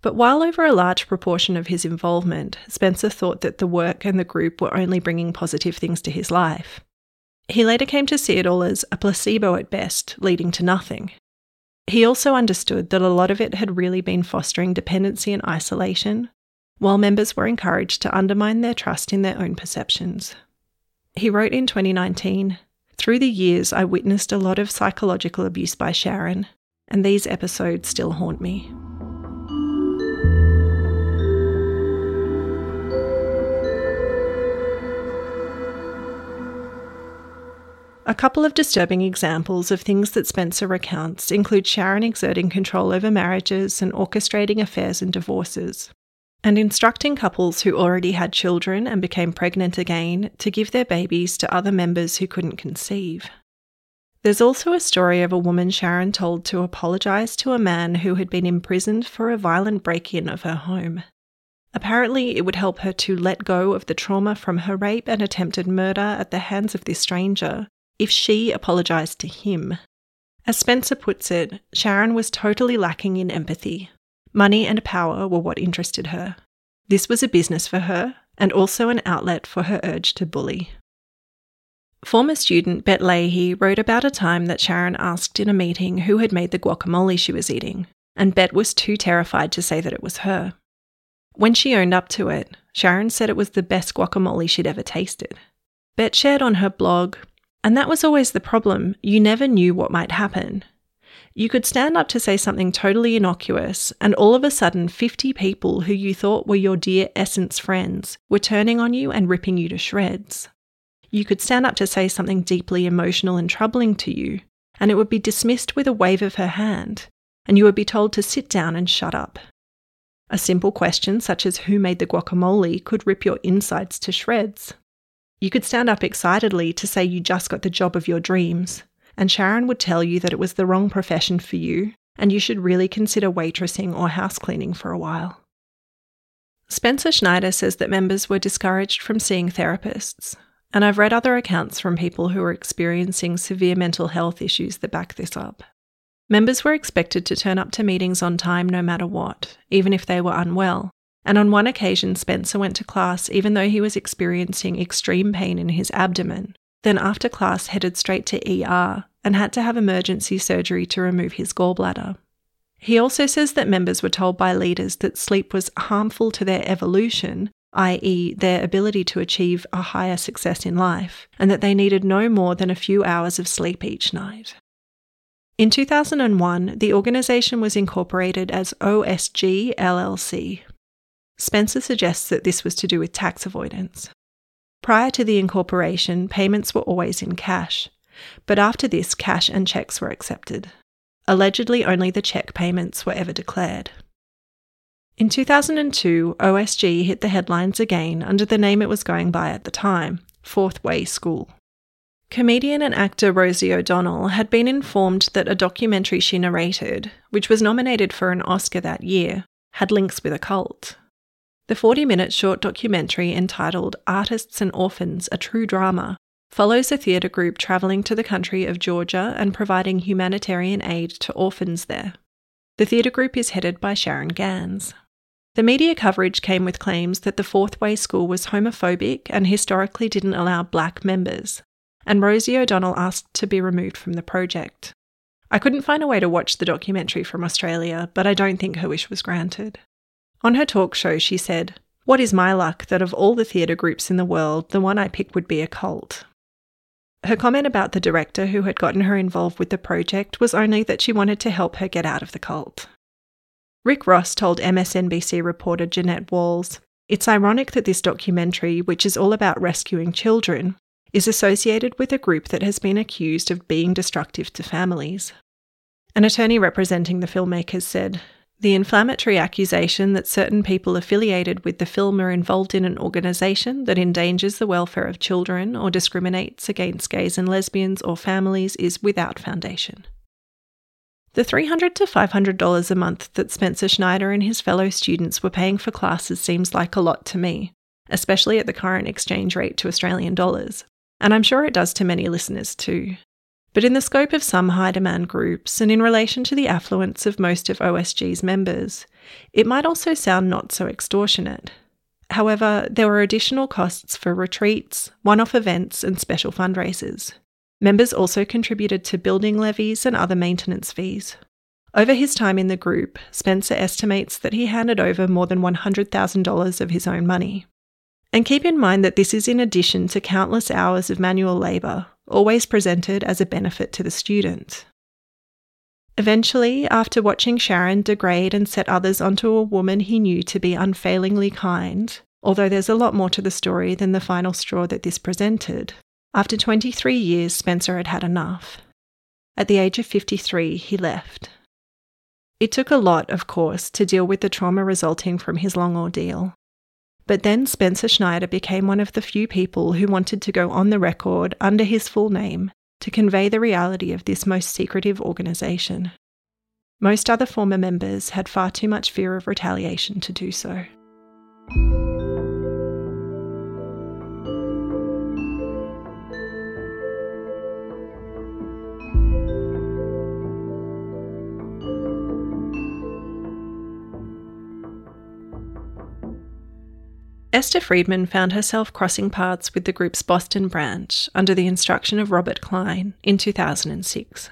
But while over a large proportion of his involvement, Spencer thought that the work and the group were only bringing positive things to his life, he later came to see it all as a placebo at best, leading to nothing. He also understood that a lot of it had really been fostering dependency and isolation, while members were encouraged to undermine their trust in their own perceptions. He wrote in 2019 Through the years, I witnessed a lot of psychological abuse by Sharon, and these episodes still haunt me. A couple of disturbing examples of things that Spencer recounts include Sharon exerting control over marriages and orchestrating affairs and divorces, and instructing couples who already had children and became pregnant again to give their babies to other members who couldn't conceive. There's also a story of a woman Sharon told to apologise to a man who had been imprisoned for a violent break in of her home. Apparently, it would help her to let go of the trauma from her rape and attempted murder at the hands of this stranger if she apologised to him. As Spencer puts it, Sharon was totally lacking in empathy. Money and power were what interested her. This was a business for her, and also an outlet for her urge to bully. Former student Bet Leahy wrote about a time that Sharon asked in a meeting who had made the guacamole she was eating, and Bet was too terrified to say that it was her. When she owned up to it, Sharon said it was the best guacamole she'd ever tasted. Bet shared on her blog and that was always the problem. You never knew what might happen. You could stand up to say something totally innocuous, and all of a sudden, 50 people who you thought were your dear essence friends were turning on you and ripping you to shreds. You could stand up to say something deeply emotional and troubling to you, and it would be dismissed with a wave of her hand, and you would be told to sit down and shut up. A simple question, such as who made the guacamole, could rip your insides to shreds. You could stand up excitedly to say you just got the job of your dreams, and Sharon would tell you that it was the wrong profession for you and you should really consider waitressing or house cleaning for a while. Spencer Schneider says that members were discouraged from seeing therapists, and I've read other accounts from people who are experiencing severe mental health issues that back this up. Members were expected to turn up to meetings on time no matter what, even if they were unwell, and on one occasion, Spencer went to class even though he was experiencing extreme pain in his abdomen, then after class headed straight to ER and had to have emergency surgery to remove his gallbladder. He also says that members were told by leaders that sleep was harmful to their evolution, i.e., their ability to achieve a higher success in life, and that they needed no more than a few hours of sleep each night. In 2001, the organisation was incorporated as OSG LLC, Spencer suggests that this was to do with tax avoidance. Prior to the incorporation, payments were always in cash, but after this, cash and cheques were accepted. Allegedly, only the cheque payments were ever declared. In 2002, OSG hit the headlines again under the name it was going by at the time Fourth Way School. Comedian and actor Rosie O'Donnell had been informed that a documentary she narrated, which was nominated for an Oscar that year, had links with a cult. The 40 minute short documentary entitled Artists and Orphans A True Drama follows a theatre group travelling to the country of Georgia and providing humanitarian aid to orphans there. The theatre group is headed by Sharon Gans. The media coverage came with claims that the Fourth Way School was homophobic and historically didn't allow black members, and Rosie O'Donnell asked to be removed from the project. I couldn't find a way to watch the documentary from Australia, but I don't think her wish was granted. On her talk show, she said, What is my luck that of all the theatre groups in the world, the one I pick would be a cult? Her comment about the director who had gotten her involved with the project was only that she wanted to help her get out of the cult. Rick Ross told MSNBC reporter Jeannette Walls, It's ironic that this documentary, which is all about rescuing children, is associated with a group that has been accused of being destructive to families. An attorney representing the filmmakers said, the inflammatory accusation that certain people affiliated with the film are involved in an organisation that endangers the welfare of children or discriminates against gays and lesbians or families is without foundation. The 300 to $500 a month that Spencer Schneider and his fellow students were paying for classes seems like a lot to me, especially at the current exchange rate to Australian dollars, and I'm sure it does to many listeners too. But in the scope of some high demand groups, and in relation to the affluence of most of OSG's members, it might also sound not so extortionate. However, there were additional costs for retreats, one off events, and special fundraisers. Members also contributed to building levies and other maintenance fees. Over his time in the group, Spencer estimates that he handed over more than $100,000 of his own money. And keep in mind that this is in addition to countless hours of manual labour, always presented as a benefit to the student. Eventually, after watching Sharon degrade and set others onto a woman he knew to be unfailingly kind, although there's a lot more to the story than the final straw that this presented, after 23 years, Spencer had had enough. At the age of 53, he left. It took a lot, of course, to deal with the trauma resulting from his long ordeal. But then Spencer Schneider became one of the few people who wanted to go on the record under his full name to convey the reality of this most secretive organisation. Most other former members had far too much fear of retaliation to do so. Esther Friedman found herself crossing paths with the group's Boston branch under the instruction of Robert Klein in 2006.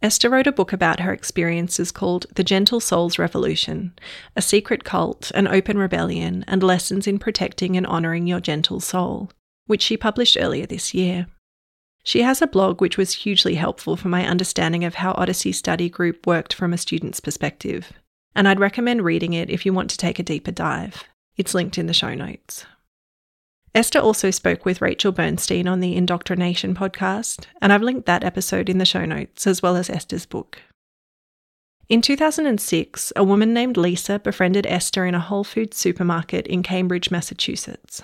Esther wrote a book about her experiences called The Gentle Souls Revolution A Secret Cult, an Open Rebellion, and Lessons in Protecting and Honouring Your Gentle Soul, which she published earlier this year. She has a blog which was hugely helpful for my understanding of how Odyssey Study Group worked from a student's perspective, and I'd recommend reading it if you want to take a deeper dive. It's linked in the show notes. Esther also spoke with Rachel Bernstein on the Indoctrination podcast, and I've linked that episode in the show notes as well as Esther's book. In 2006, a woman named Lisa befriended Esther in a Whole Foods supermarket in Cambridge, Massachusetts.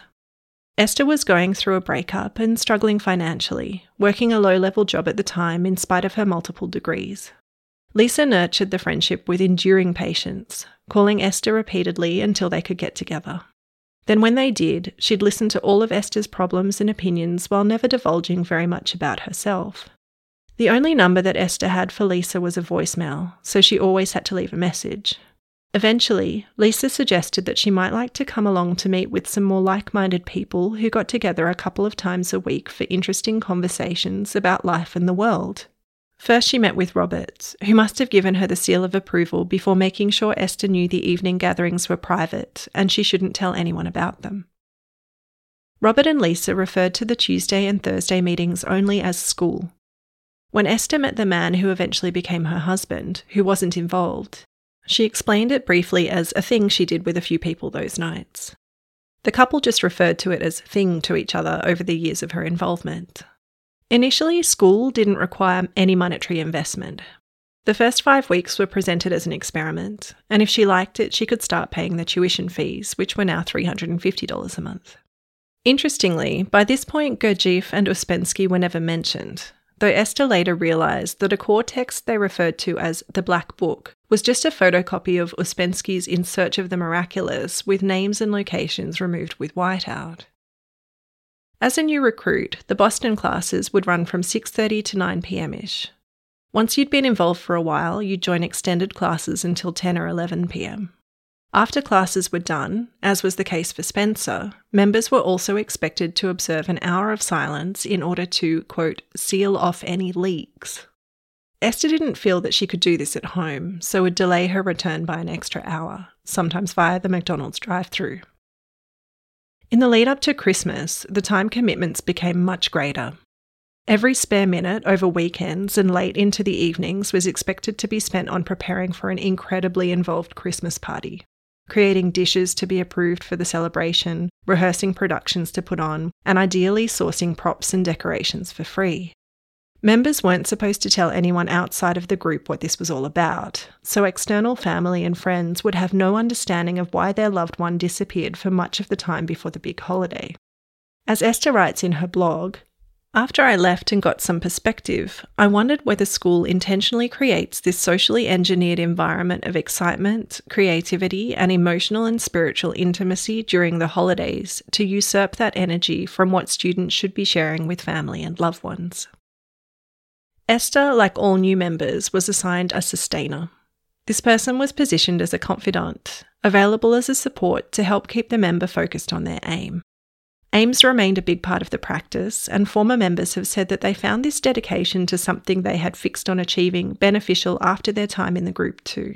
Esther was going through a breakup and struggling financially, working a low level job at the time in spite of her multiple degrees. Lisa nurtured the friendship with enduring patience, calling Esther repeatedly until they could get together. Then, when they did, she'd listen to all of Esther's problems and opinions while never divulging very much about herself. The only number that Esther had for Lisa was a voicemail, so she always had to leave a message. Eventually, Lisa suggested that she might like to come along to meet with some more like minded people who got together a couple of times a week for interesting conversations about life and the world. First, she met with Robert, who must have given her the seal of approval before making sure Esther knew the evening gatherings were private and she shouldn't tell anyone about them. Robert and Lisa referred to the Tuesday and Thursday meetings only as school. When Esther met the man who eventually became her husband, who wasn't involved, she explained it briefly as a thing she did with a few people those nights. The couple just referred to it as thing to each other over the years of her involvement. Initially, school didn't require any monetary investment. The first five weeks were presented as an experiment, and if she liked it, she could start paying the tuition fees, which were now $350 a month. Interestingly, by this point, Gurdjieff and Ouspensky were never mentioned, though Esther later realised that a core text they referred to as the Black Book was just a photocopy of Ouspensky's In Search of the Miraculous with names and locations removed with whiteout. As a new recruit, the Boston classes would run from 6:30 to 9 p.m.ish. Once you'd been involved for a while, you'd join extended classes until 10 or 11 p.m. After classes were done, as was the case for Spencer, members were also expected to observe an hour of silence in order to, quote, seal off any leaks. Esther didn't feel that she could do this at home, so would delay her return by an extra hour, sometimes via the McDonald's drive through. In the lead up to Christmas, the time commitments became much greater. Every spare minute over weekends and late into the evenings was expected to be spent on preparing for an incredibly involved Christmas party creating dishes to be approved for the celebration, rehearsing productions to put on, and ideally sourcing props and decorations for free. Members weren't supposed to tell anyone outside of the group what this was all about, so external family and friends would have no understanding of why their loved one disappeared for much of the time before the big holiday. As Esther writes in her blog, after I left and got some perspective, I wondered whether school intentionally creates this socially engineered environment of excitement, creativity, and emotional and spiritual intimacy during the holidays to usurp that energy from what students should be sharing with family and loved ones. Esther, like all new members, was assigned a sustainer. This person was positioned as a confidant, available as a support to help keep the member focused on their aim. AIMS remained a big part of the practice, and former members have said that they found this dedication to something they had fixed on achieving beneficial after their time in the group too.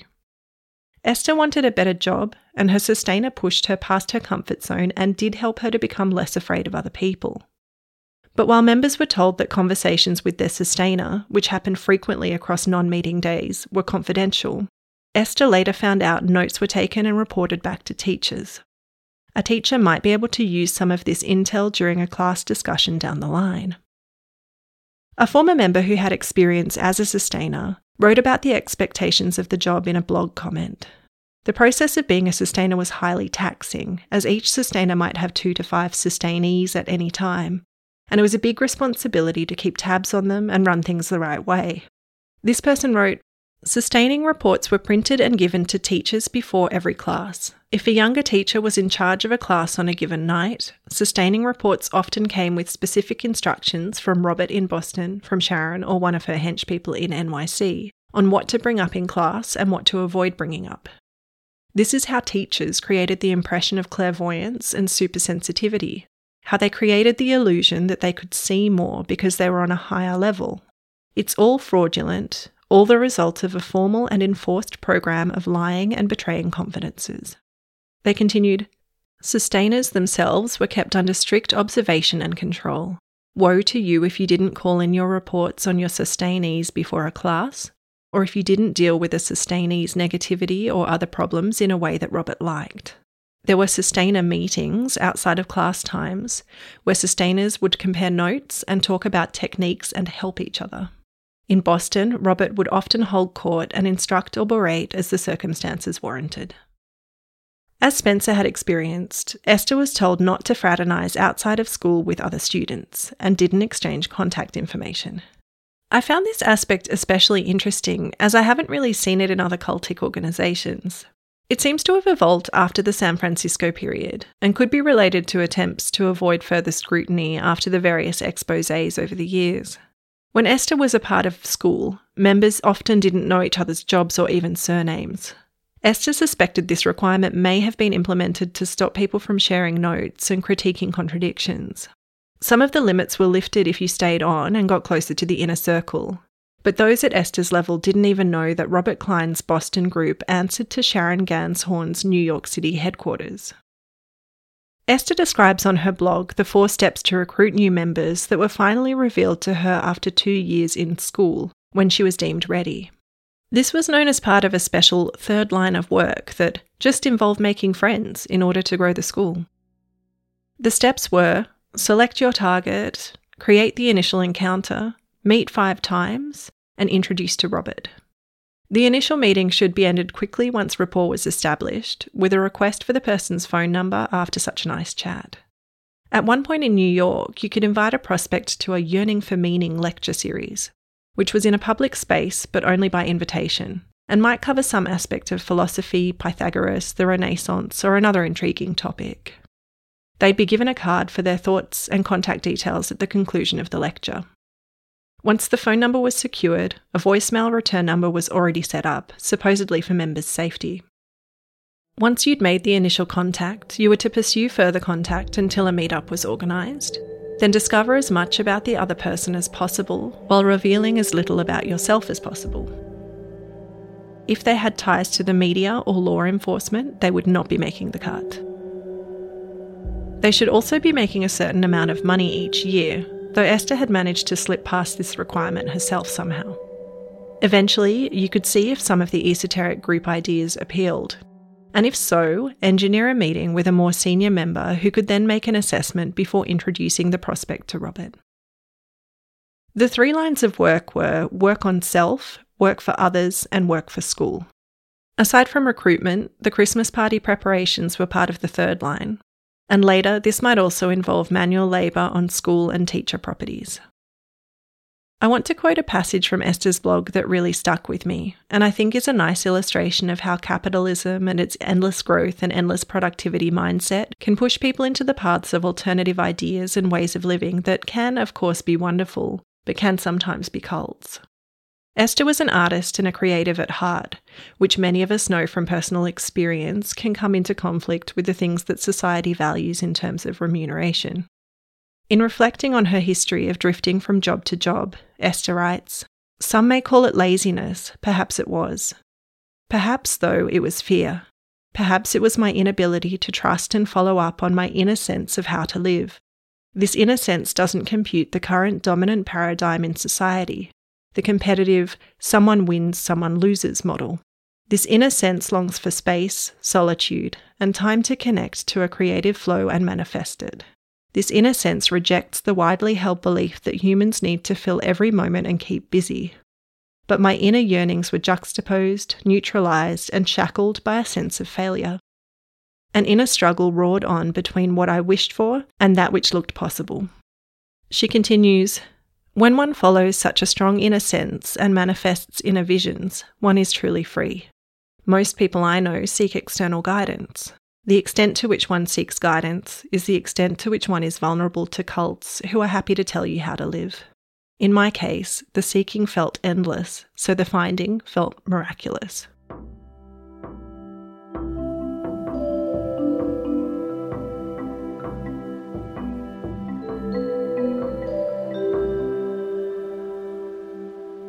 Esther wanted a better job, and her sustainer pushed her past her comfort zone and did help her to become less afraid of other people. But while members were told that conversations with their sustainer, which happened frequently across non meeting days, were confidential, Esther later found out notes were taken and reported back to teachers, a teacher might be able to use some of this intel during a class discussion down the line. A former member who had experience as a sustainer wrote about the expectations of the job in a blog comment. The process of being a sustainer was highly taxing, as each sustainer might have two to five sustainees at any time, and it was a big responsibility to keep tabs on them and run things the right way. This person wrote Sustaining reports were printed and given to teachers before every class. If a younger teacher was in charge of a class on a given night, sustaining reports often came with specific instructions from Robert in Boston, from Sharon, or one of her hench people in NYC on what to bring up in class and what to avoid bringing up. This is how teachers created the impression of clairvoyance and supersensitivity, how they created the illusion that they could see more because they were on a higher level. It's all fraudulent, all the result of a formal and enforced program of lying and betraying confidences. They continued Sustainers themselves were kept under strict observation and control. Woe to you if you didn't call in your reports on your sustainees before a class, or if you didn't deal with a sustainee's negativity or other problems in a way that Robert liked. There were sustainer meetings outside of class times where sustainers would compare notes and talk about techniques and help each other. In Boston, Robert would often hold court and instruct or berate as the circumstances warranted. As Spencer had experienced, Esther was told not to fraternise outside of school with other students and didn't exchange contact information. I found this aspect especially interesting as I haven't really seen it in other cultic organisations. It seems to have evolved after the San Francisco period and could be related to attempts to avoid further scrutiny after the various exposes over the years. When Esther was a part of school, members often didn't know each other's jobs or even surnames. Esther suspected this requirement may have been implemented to stop people from sharing notes and critiquing contradictions. Some of the limits were lifted if you stayed on and got closer to the inner circle, but those at Esther's level didn't even know that Robert Klein's Boston group answered to Sharon Gans Horn's New York City headquarters. Esther describes on her blog the four steps to recruit new members that were finally revealed to her after two years in school, when she was deemed ready. This was known as part of a special third line of work that just involved making friends in order to grow the school. The steps were select your target, create the initial encounter, meet five times, and introduce to Robert. The initial meeting should be ended quickly once rapport was established, with a request for the person's phone number after such a nice chat. At one point in New York, you could invite a prospect to a Yearning for Meaning lecture series, which was in a public space but only by invitation, and might cover some aspect of philosophy, Pythagoras, the Renaissance, or another intriguing topic. They'd be given a card for their thoughts and contact details at the conclusion of the lecture. Once the phone number was secured, a voicemail return number was already set up, supposedly for members' safety. Once you'd made the initial contact, you were to pursue further contact until a meetup was organised. Then discover as much about the other person as possible while revealing as little about yourself as possible. If they had ties to the media or law enforcement, they would not be making the cut. They should also be making a certain amount of money each year, though Esther had managed to slip past this requirement herself somehow. Eventually, you could see if some of the esoteric group ideas appealed. And if so, engineer a meeting with a more senior member who could then make an assessment before introducing the prospect to Robert. The three lines of work were work on self, work for others, and work for school. Aside from recruitment, the Christmas party preparations were part of the third line, and later this might also involve manual labour on school and teacher properties. I want to quote a passage from Esther's blog that really stuck with me, and I think is a nice illustration of how capitalism and its endless growth and endless productivity mindset can push people into the paths of alternative ideas and ways of living that can, of course, be wonderful, but can sometimes be cults. Esther was an artist and a creative at heart, which many of us know from personal experience can come into conflict with the things that society values in terms of remuneration. In reflecting on her history of drifting from job to job, Esther writes Some may call it laziness, perhaps it was. Perhaps, though, it was fear. Perhaps it was my inability to trust and follow up on my inner sense of how to live. This inner sense doesn't compute the current dominant paradigm in society, the competitive someone wins, someone loses model. This inner sense longs for space, solitude, and time to connect to a creative flow and manifest it. This inner sense rejects the widely held belief that humans need to fill every moment and keep busy. But my inner yearnings were juxtaposed, neutralized, and shackled by a sense of failure. An inner struggle roared on between what I wished for and that which looked possible. She continues When one follows such a strong inner sense and manifests inner visions, one is truly free. Most people I know seek external guidance. The extent to which one seeks guidance is the extent to which one is vulnerable to cults who are happy to tell you how to live. In my case, the seeking felt endless, so the finding felt miraculous.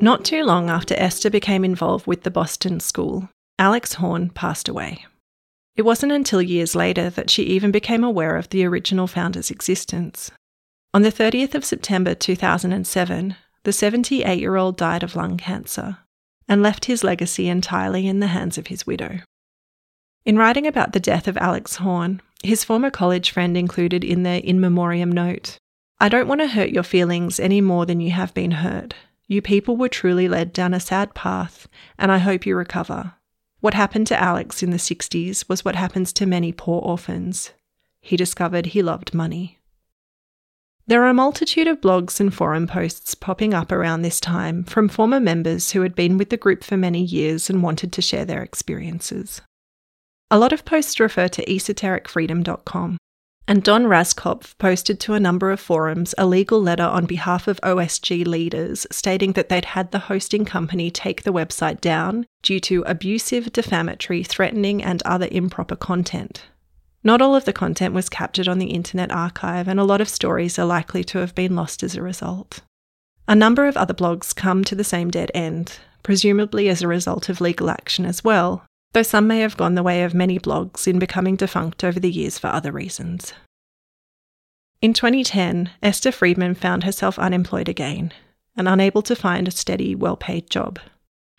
Not too long after Esther became involved with the Boston School, Alex Horn passed away. It wasn't until years later that she even became aware of the original founder's existence. On the 30th of September 2007, the 78 year old died of lung cancer and left his legacy entirely in the hands of his widow. In writing about the death of Alex Horn, his former college friend included in their in memoriam note I don't want to hurt your feelings any more than you have been hurt. You people were truly led down a sad path, and I hope you recover. What happened to Alex in the 60s was what happens to many poor orphans. He discovered he loved money. There are a multitude of blogs and forum posts popping up around this time from former members who had been with the group for many years and wanted to share their experiences. A lot of posts refer to esotericfreedom.com, and Don Raskopf posted to a number of forums a legal letter on behalf of OSG leaders stating that they'd had the hosting company take the website down due to abusive, defamatory, threatening, and other improper content. Not all of the content was captured on the Internet Archive, and a lot of stories are likely to have been lost as a result. A number of other blogs come to the same dead end, presumably as a result of legal action as well, though some may have gone the way of many blogs in becoming defunct over the years for other reasons. In 2010, Esther Friedman found herself unemployed again and unable to find a steady, well paid job.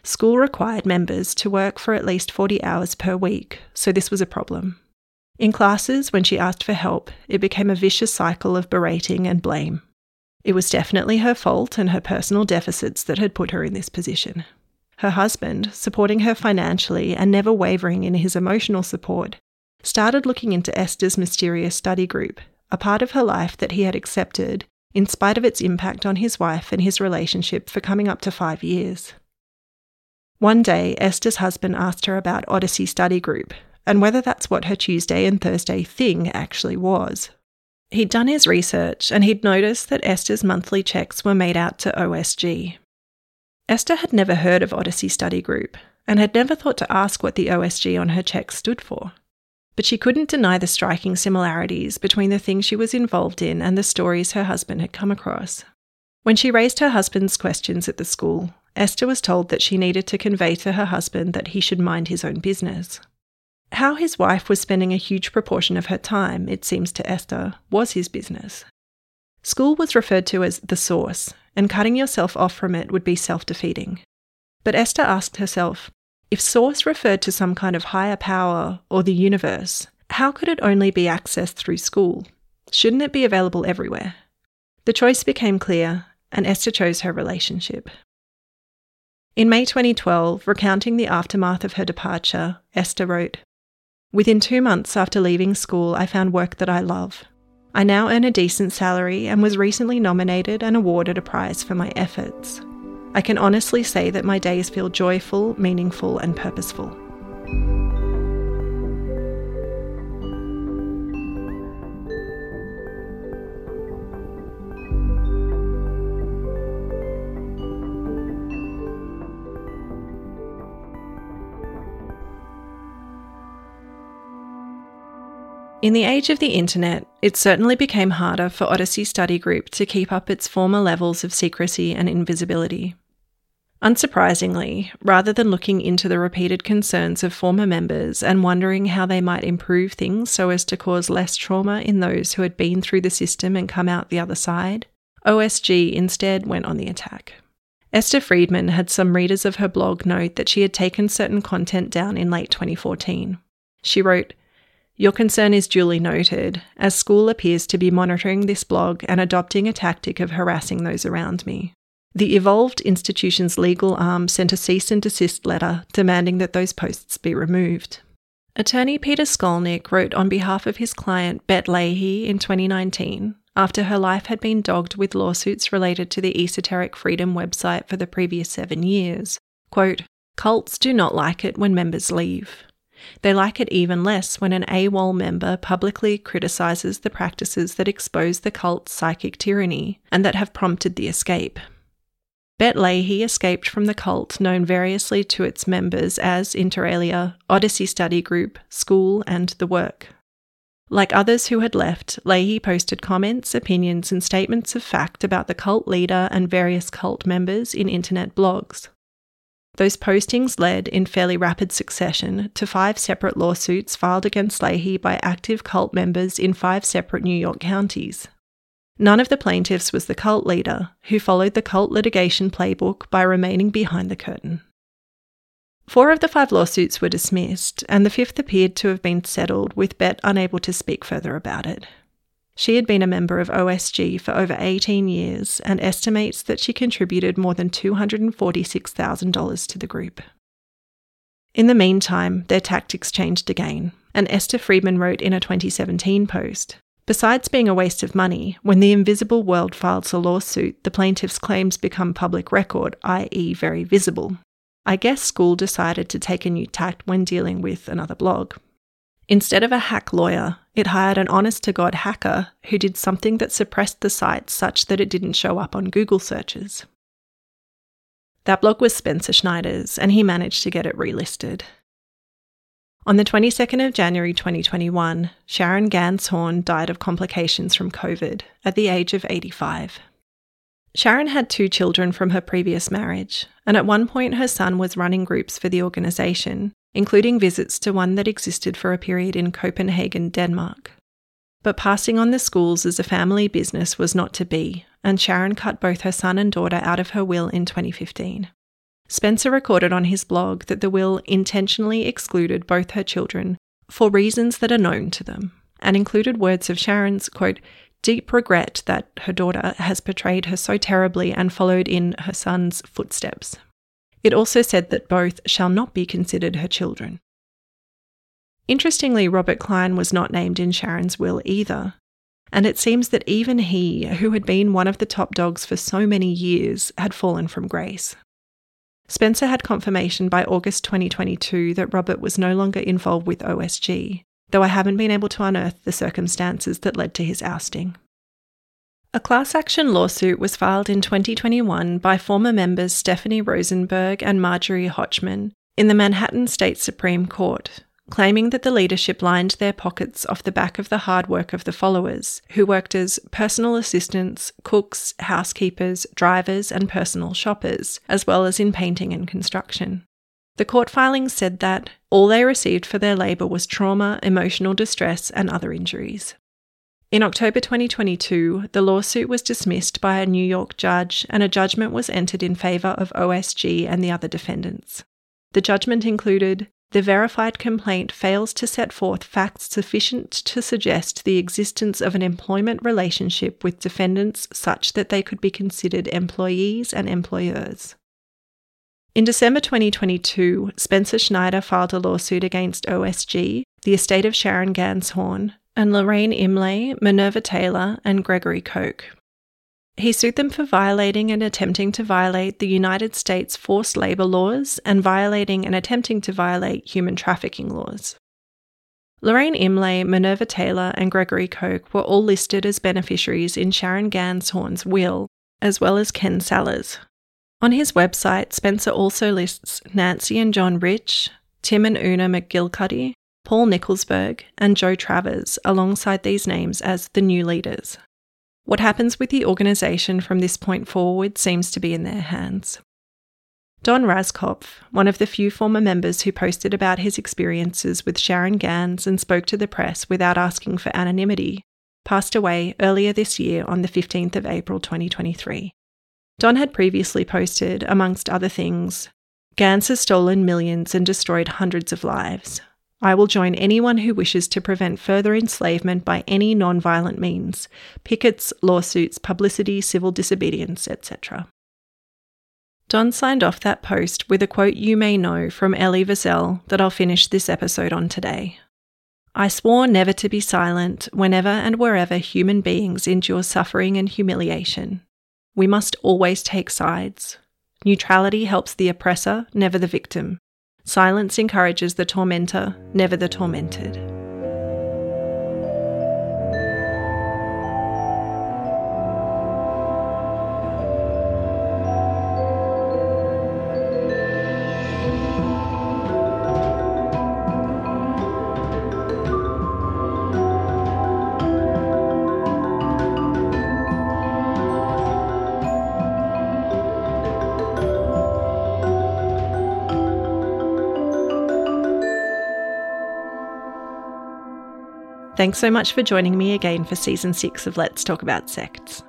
School required members to work for at least 40 hours per week, so this was a problem. In classes, when she asked for help, it became a vicious cycle of berating and blame. It was definitely her fault and her personal deficits that had put her in this position. Her husband, supporting her financially and never wavering in his emotional support, started looking into Esther's mysterious study group, a part of her life that he had accepted, in spite of its impact on his wife and his relationship for coming up to five years. One day, Esther's husband asked her about Odyssey Study Group and whether that's what her Tuesday and Thursday thing actually was. He'd done his research and he'd noticed that Esther's monthly checks were made out to OSG. Esther had never heard of Odyssey Study Group and had never thought to ask what the OSG on her checks stood for. But she couldn't deny the striking similarities between the things she was involved in and the stories her husband had come across. When she raised her husband's questions at the school, Esther was told that she needed to convey to her husband that he should mind his own business. How his wife was spending a huge proportion of her time, it seems to Esther, was his business. School was referred to as the source, and cutting yourself off from it would be self defeating. But Esther asked herself if source referred to some kind of higher power or the universe, how could it only be accessed through school? Shouldn't it be available everywhere? The choice became clear, and Esther chose her relationship. In May 2012, recounting the aftermath of her departure, Esther wrote Within two months after leaving school, I found work that I love. I now earn a decent salary and was recently nominated and awarded a prize for my efforts. I can honestly say that my days feel joyful, meaningful, and purposeful. In the age of the internet, it certainly became harder for Odyssey Study Group to keep up its former levels of secrecy and invisibility. Unsurprisingly, rather than looking into the repeated concerns of former members and wondering how they might improve things so as to cause less trauma in those who had been through the system and come out the other side, OSG instead went on the attack. Esther Friedman had some readers of her blog note that she had taken certain content down in late 2014. She wrote, your concern is duly noted, as school appears to be monitoring this blog and adopting a tactic of harassing those around me. The Evolved Institution's legal arm sent a cease and desist letter demanding that those posts be removed. Attorney Peter Skolnick wrote on behalf of his client Bet Leahy in 2019 after her life had been dogged with lawsuits related to the Esoteric Freedom website for the previous seven years. Quote, Cults do not like it when members leave. They like it even less when an AWOL member publicly criticises the practices that expose the cult's psychic tyranny and that have prompted the escape. Bet Leahy escaped from the cult known variously to its members as, inter alia, Odyssey Study Group, School, and The Work. Like others who had left, Leahy posted comments, opinions, and statements of fact about the cult leader and various cult members in internet blogs. Those postings led, in fairly rapid succession, to five separate lawsuits filed against Leahy by active cult members in five separate New York counties. None of the plaintiffs was the cult leader, who followed the cult litigation playbook by remaining behind the curtain. Four of the five lawsuits were dismissed, and the fifth appeared to have been settled, with Bet unable to speak further about it. She had been a member of OSG for over 18 years and estimates that she contributed more than $246,000 to the group. In the meantime, their tactics changed again, and Esther Friedman wrote in a 2017 post Besides being a waste of money, when the invisible world files a lawsuit, the plaintiff's claims become public record, i.e., very visible. I guess school decided to take a new tact when dealing with another blog. Instead of a hack lawyer, it hired an honest to God hacker who did something that suppressed the site such that it didn't show up on Google searches. That blog was Spencer Schneider's, and he managed to get it relisted. On the 22nd of January 2021, Sharon Gans Horn died of complications from COVID at the age of 85. Sharon had two children from her previous marriage, and at one point her son was running groups for the organisation, including visits to one that existed for a period in Copenhagen, Denmark. But passing on the schools as a family business was not to be, and Sharon cut both her son and daughter out of her will in 2015. Spencer recorded on his blog that the will intentionally excluded both her children for reasons that are known to them, and included words of Sharon's, quote, deep regret that her daughter has betrayed her so terribly and followed in her son's footsteps. It also said that both shall not be considered her children. Interestingly, Robert Klein was not named in Sharon's will either. and it seems that even he, who had been one of the top dogs for so many years, had fallen from grace. Spencer had confirmation by August 2022 that Robert was no longer involved with OSG, though I haven't been able to unearth the circumstances that led to his ousting. A class action lawsuit was filed in 2021 by former members Stephanie Rosenberg and Marjorie Hochman in the Manhattan State Supreme Court, claiming that the leadership lined their pockets off the back of the hard work of the followers, who worked as personal assistants, cooks, housekeepers, drivers, and personal shoppers, as well as in painting and construction. The court filings said that all they received for their labour was trauma, emotional distress, and other injuries. In October 2022, the lawsuit was dismissed by a New York judge and a judgment was entered in favour of OSG and the other defendants. The judgment included the verified complaint fails to set forth facts sufficient to suggest the existence of an employment relationship with defendants such that they could be considered employees and employers. In December 2022, Spencer Schneider filed a lawsuit against OSG, the estate of Sharon Gans Horn, and Lorraine Imlay, Minerva Taylor, and Gregory Koch. He sued them for violating and attempting to violate the United States forced labour laws and violating and attempting to violate human trafficking laws. Lorraine Imlay, Minerva Taylor, and Gregory Koch were all listed as beneficiaries in Sharon Gans Horn's will, as well as Ken Sellers. On his website, Spencer also lists Nancy and John Rich, Tim and Una McGilcuddy, Paul Nickelsberg, and Joe Travers alongside these names as the new leaders. What happens with the organisation from this point forward seems to be in their hands. Don Raskopf, one of the few former members who posted about his experiences with Sharon Gans and spoke to the press without asking for anonymity, passed away earlier this year on the 15th of April 2023. Don had previously posted, amongst other things, Gans has stolen millions and destroyed hundreds of lives. I will join anyone who wishes to prevent further enslavement by any non violent means pickets, lawsuits, publicity, civil disobedience, etc. Don signed off that post with a quote you may know from Elie Wiesel that I'll finish this episode on today. I swore never to be silent whenever and wherever human beings endure suffering and humiliation. We must always take sides. Neutrality helps the oppressor, never the victim. Silence encourages the tormentor, never the tormented. Thanks so much for joining me again for season 6 of Let's Talk About Sects.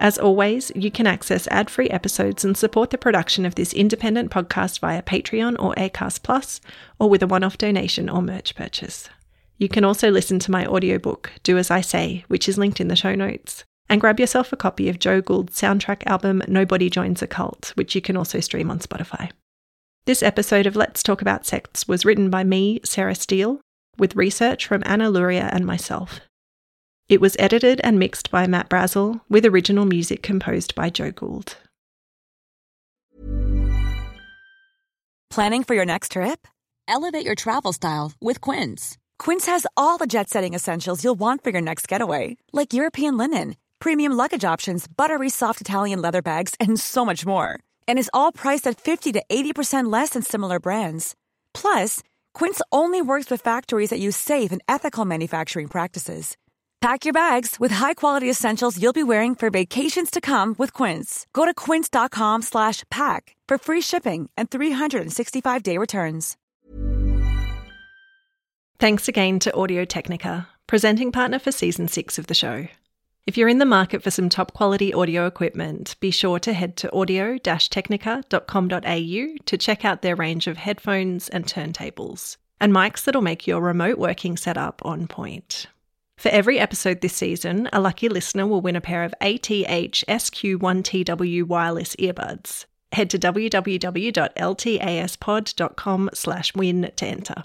As always, you can access ad free episodes and support the production of this independent podcast via Patreon or Acast Plus, or with a one off donation or merch purchase. You can also listen to my audiobook, Do As I Say, which is linked in the show notes, and grab yourself a copy of Joe Gould's soundtrack album, Nobody Joins a Cult, which you can also stream on Spotify. This episode of Let's Talk About Sects was written by me, Sarah Steel, with research from Anna Luria and myself. It was edited and mixed by Matt Brazel, with original music composed by Joe Gould. Planning for your next trip? Elevate your travel style with Quince. Quince has all the jet setting essentials you'll want for your next getaway, like European linen, premium luggage options, buttery soft Italian leather bags, and so much more. And is all priced at 50 to 80% less than similar brands. Plus, Quince only works with factories that use safe and ethical manufacturing practices. Pack your bags with high-quality essentials you'll be wearing for vacations to come with Quince. Go to quince.com/pack for free shipping and 365-day returns. Thanks again to Audio Technica, presenting partner for season 6 of the show. If you're in the market for some top quality audio equipment, be sure to head to audio-technica.com.au to check out their range of headphones and turntables, and mics that'll make your remote working setup on point. For every episode this season, a lucky listener will win a pair of ATH SQ1TW wireless earbuds. Head to www.ltaspod.com slash win to enter.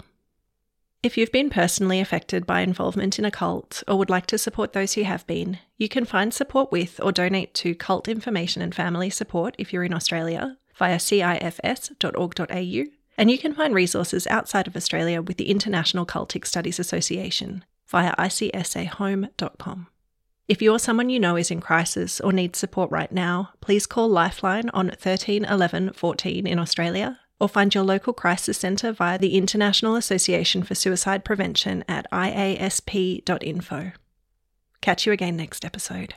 If you've been personally affected by involvement in a cult or would like to support those who have been, you can find support with or donate to Cult Information and Family Support if you're in Australia via cifs.org.au, and you can find resources outside of Australia with the International Cultic Studies Association via icsahome.com. If you're someone you know is in crisis or needs support right now, please call Lifeline on 13 11 14 in Australia or find your local crisis centre via the International Association for Suicide Prevention at iasp.info. Catch you again next episode.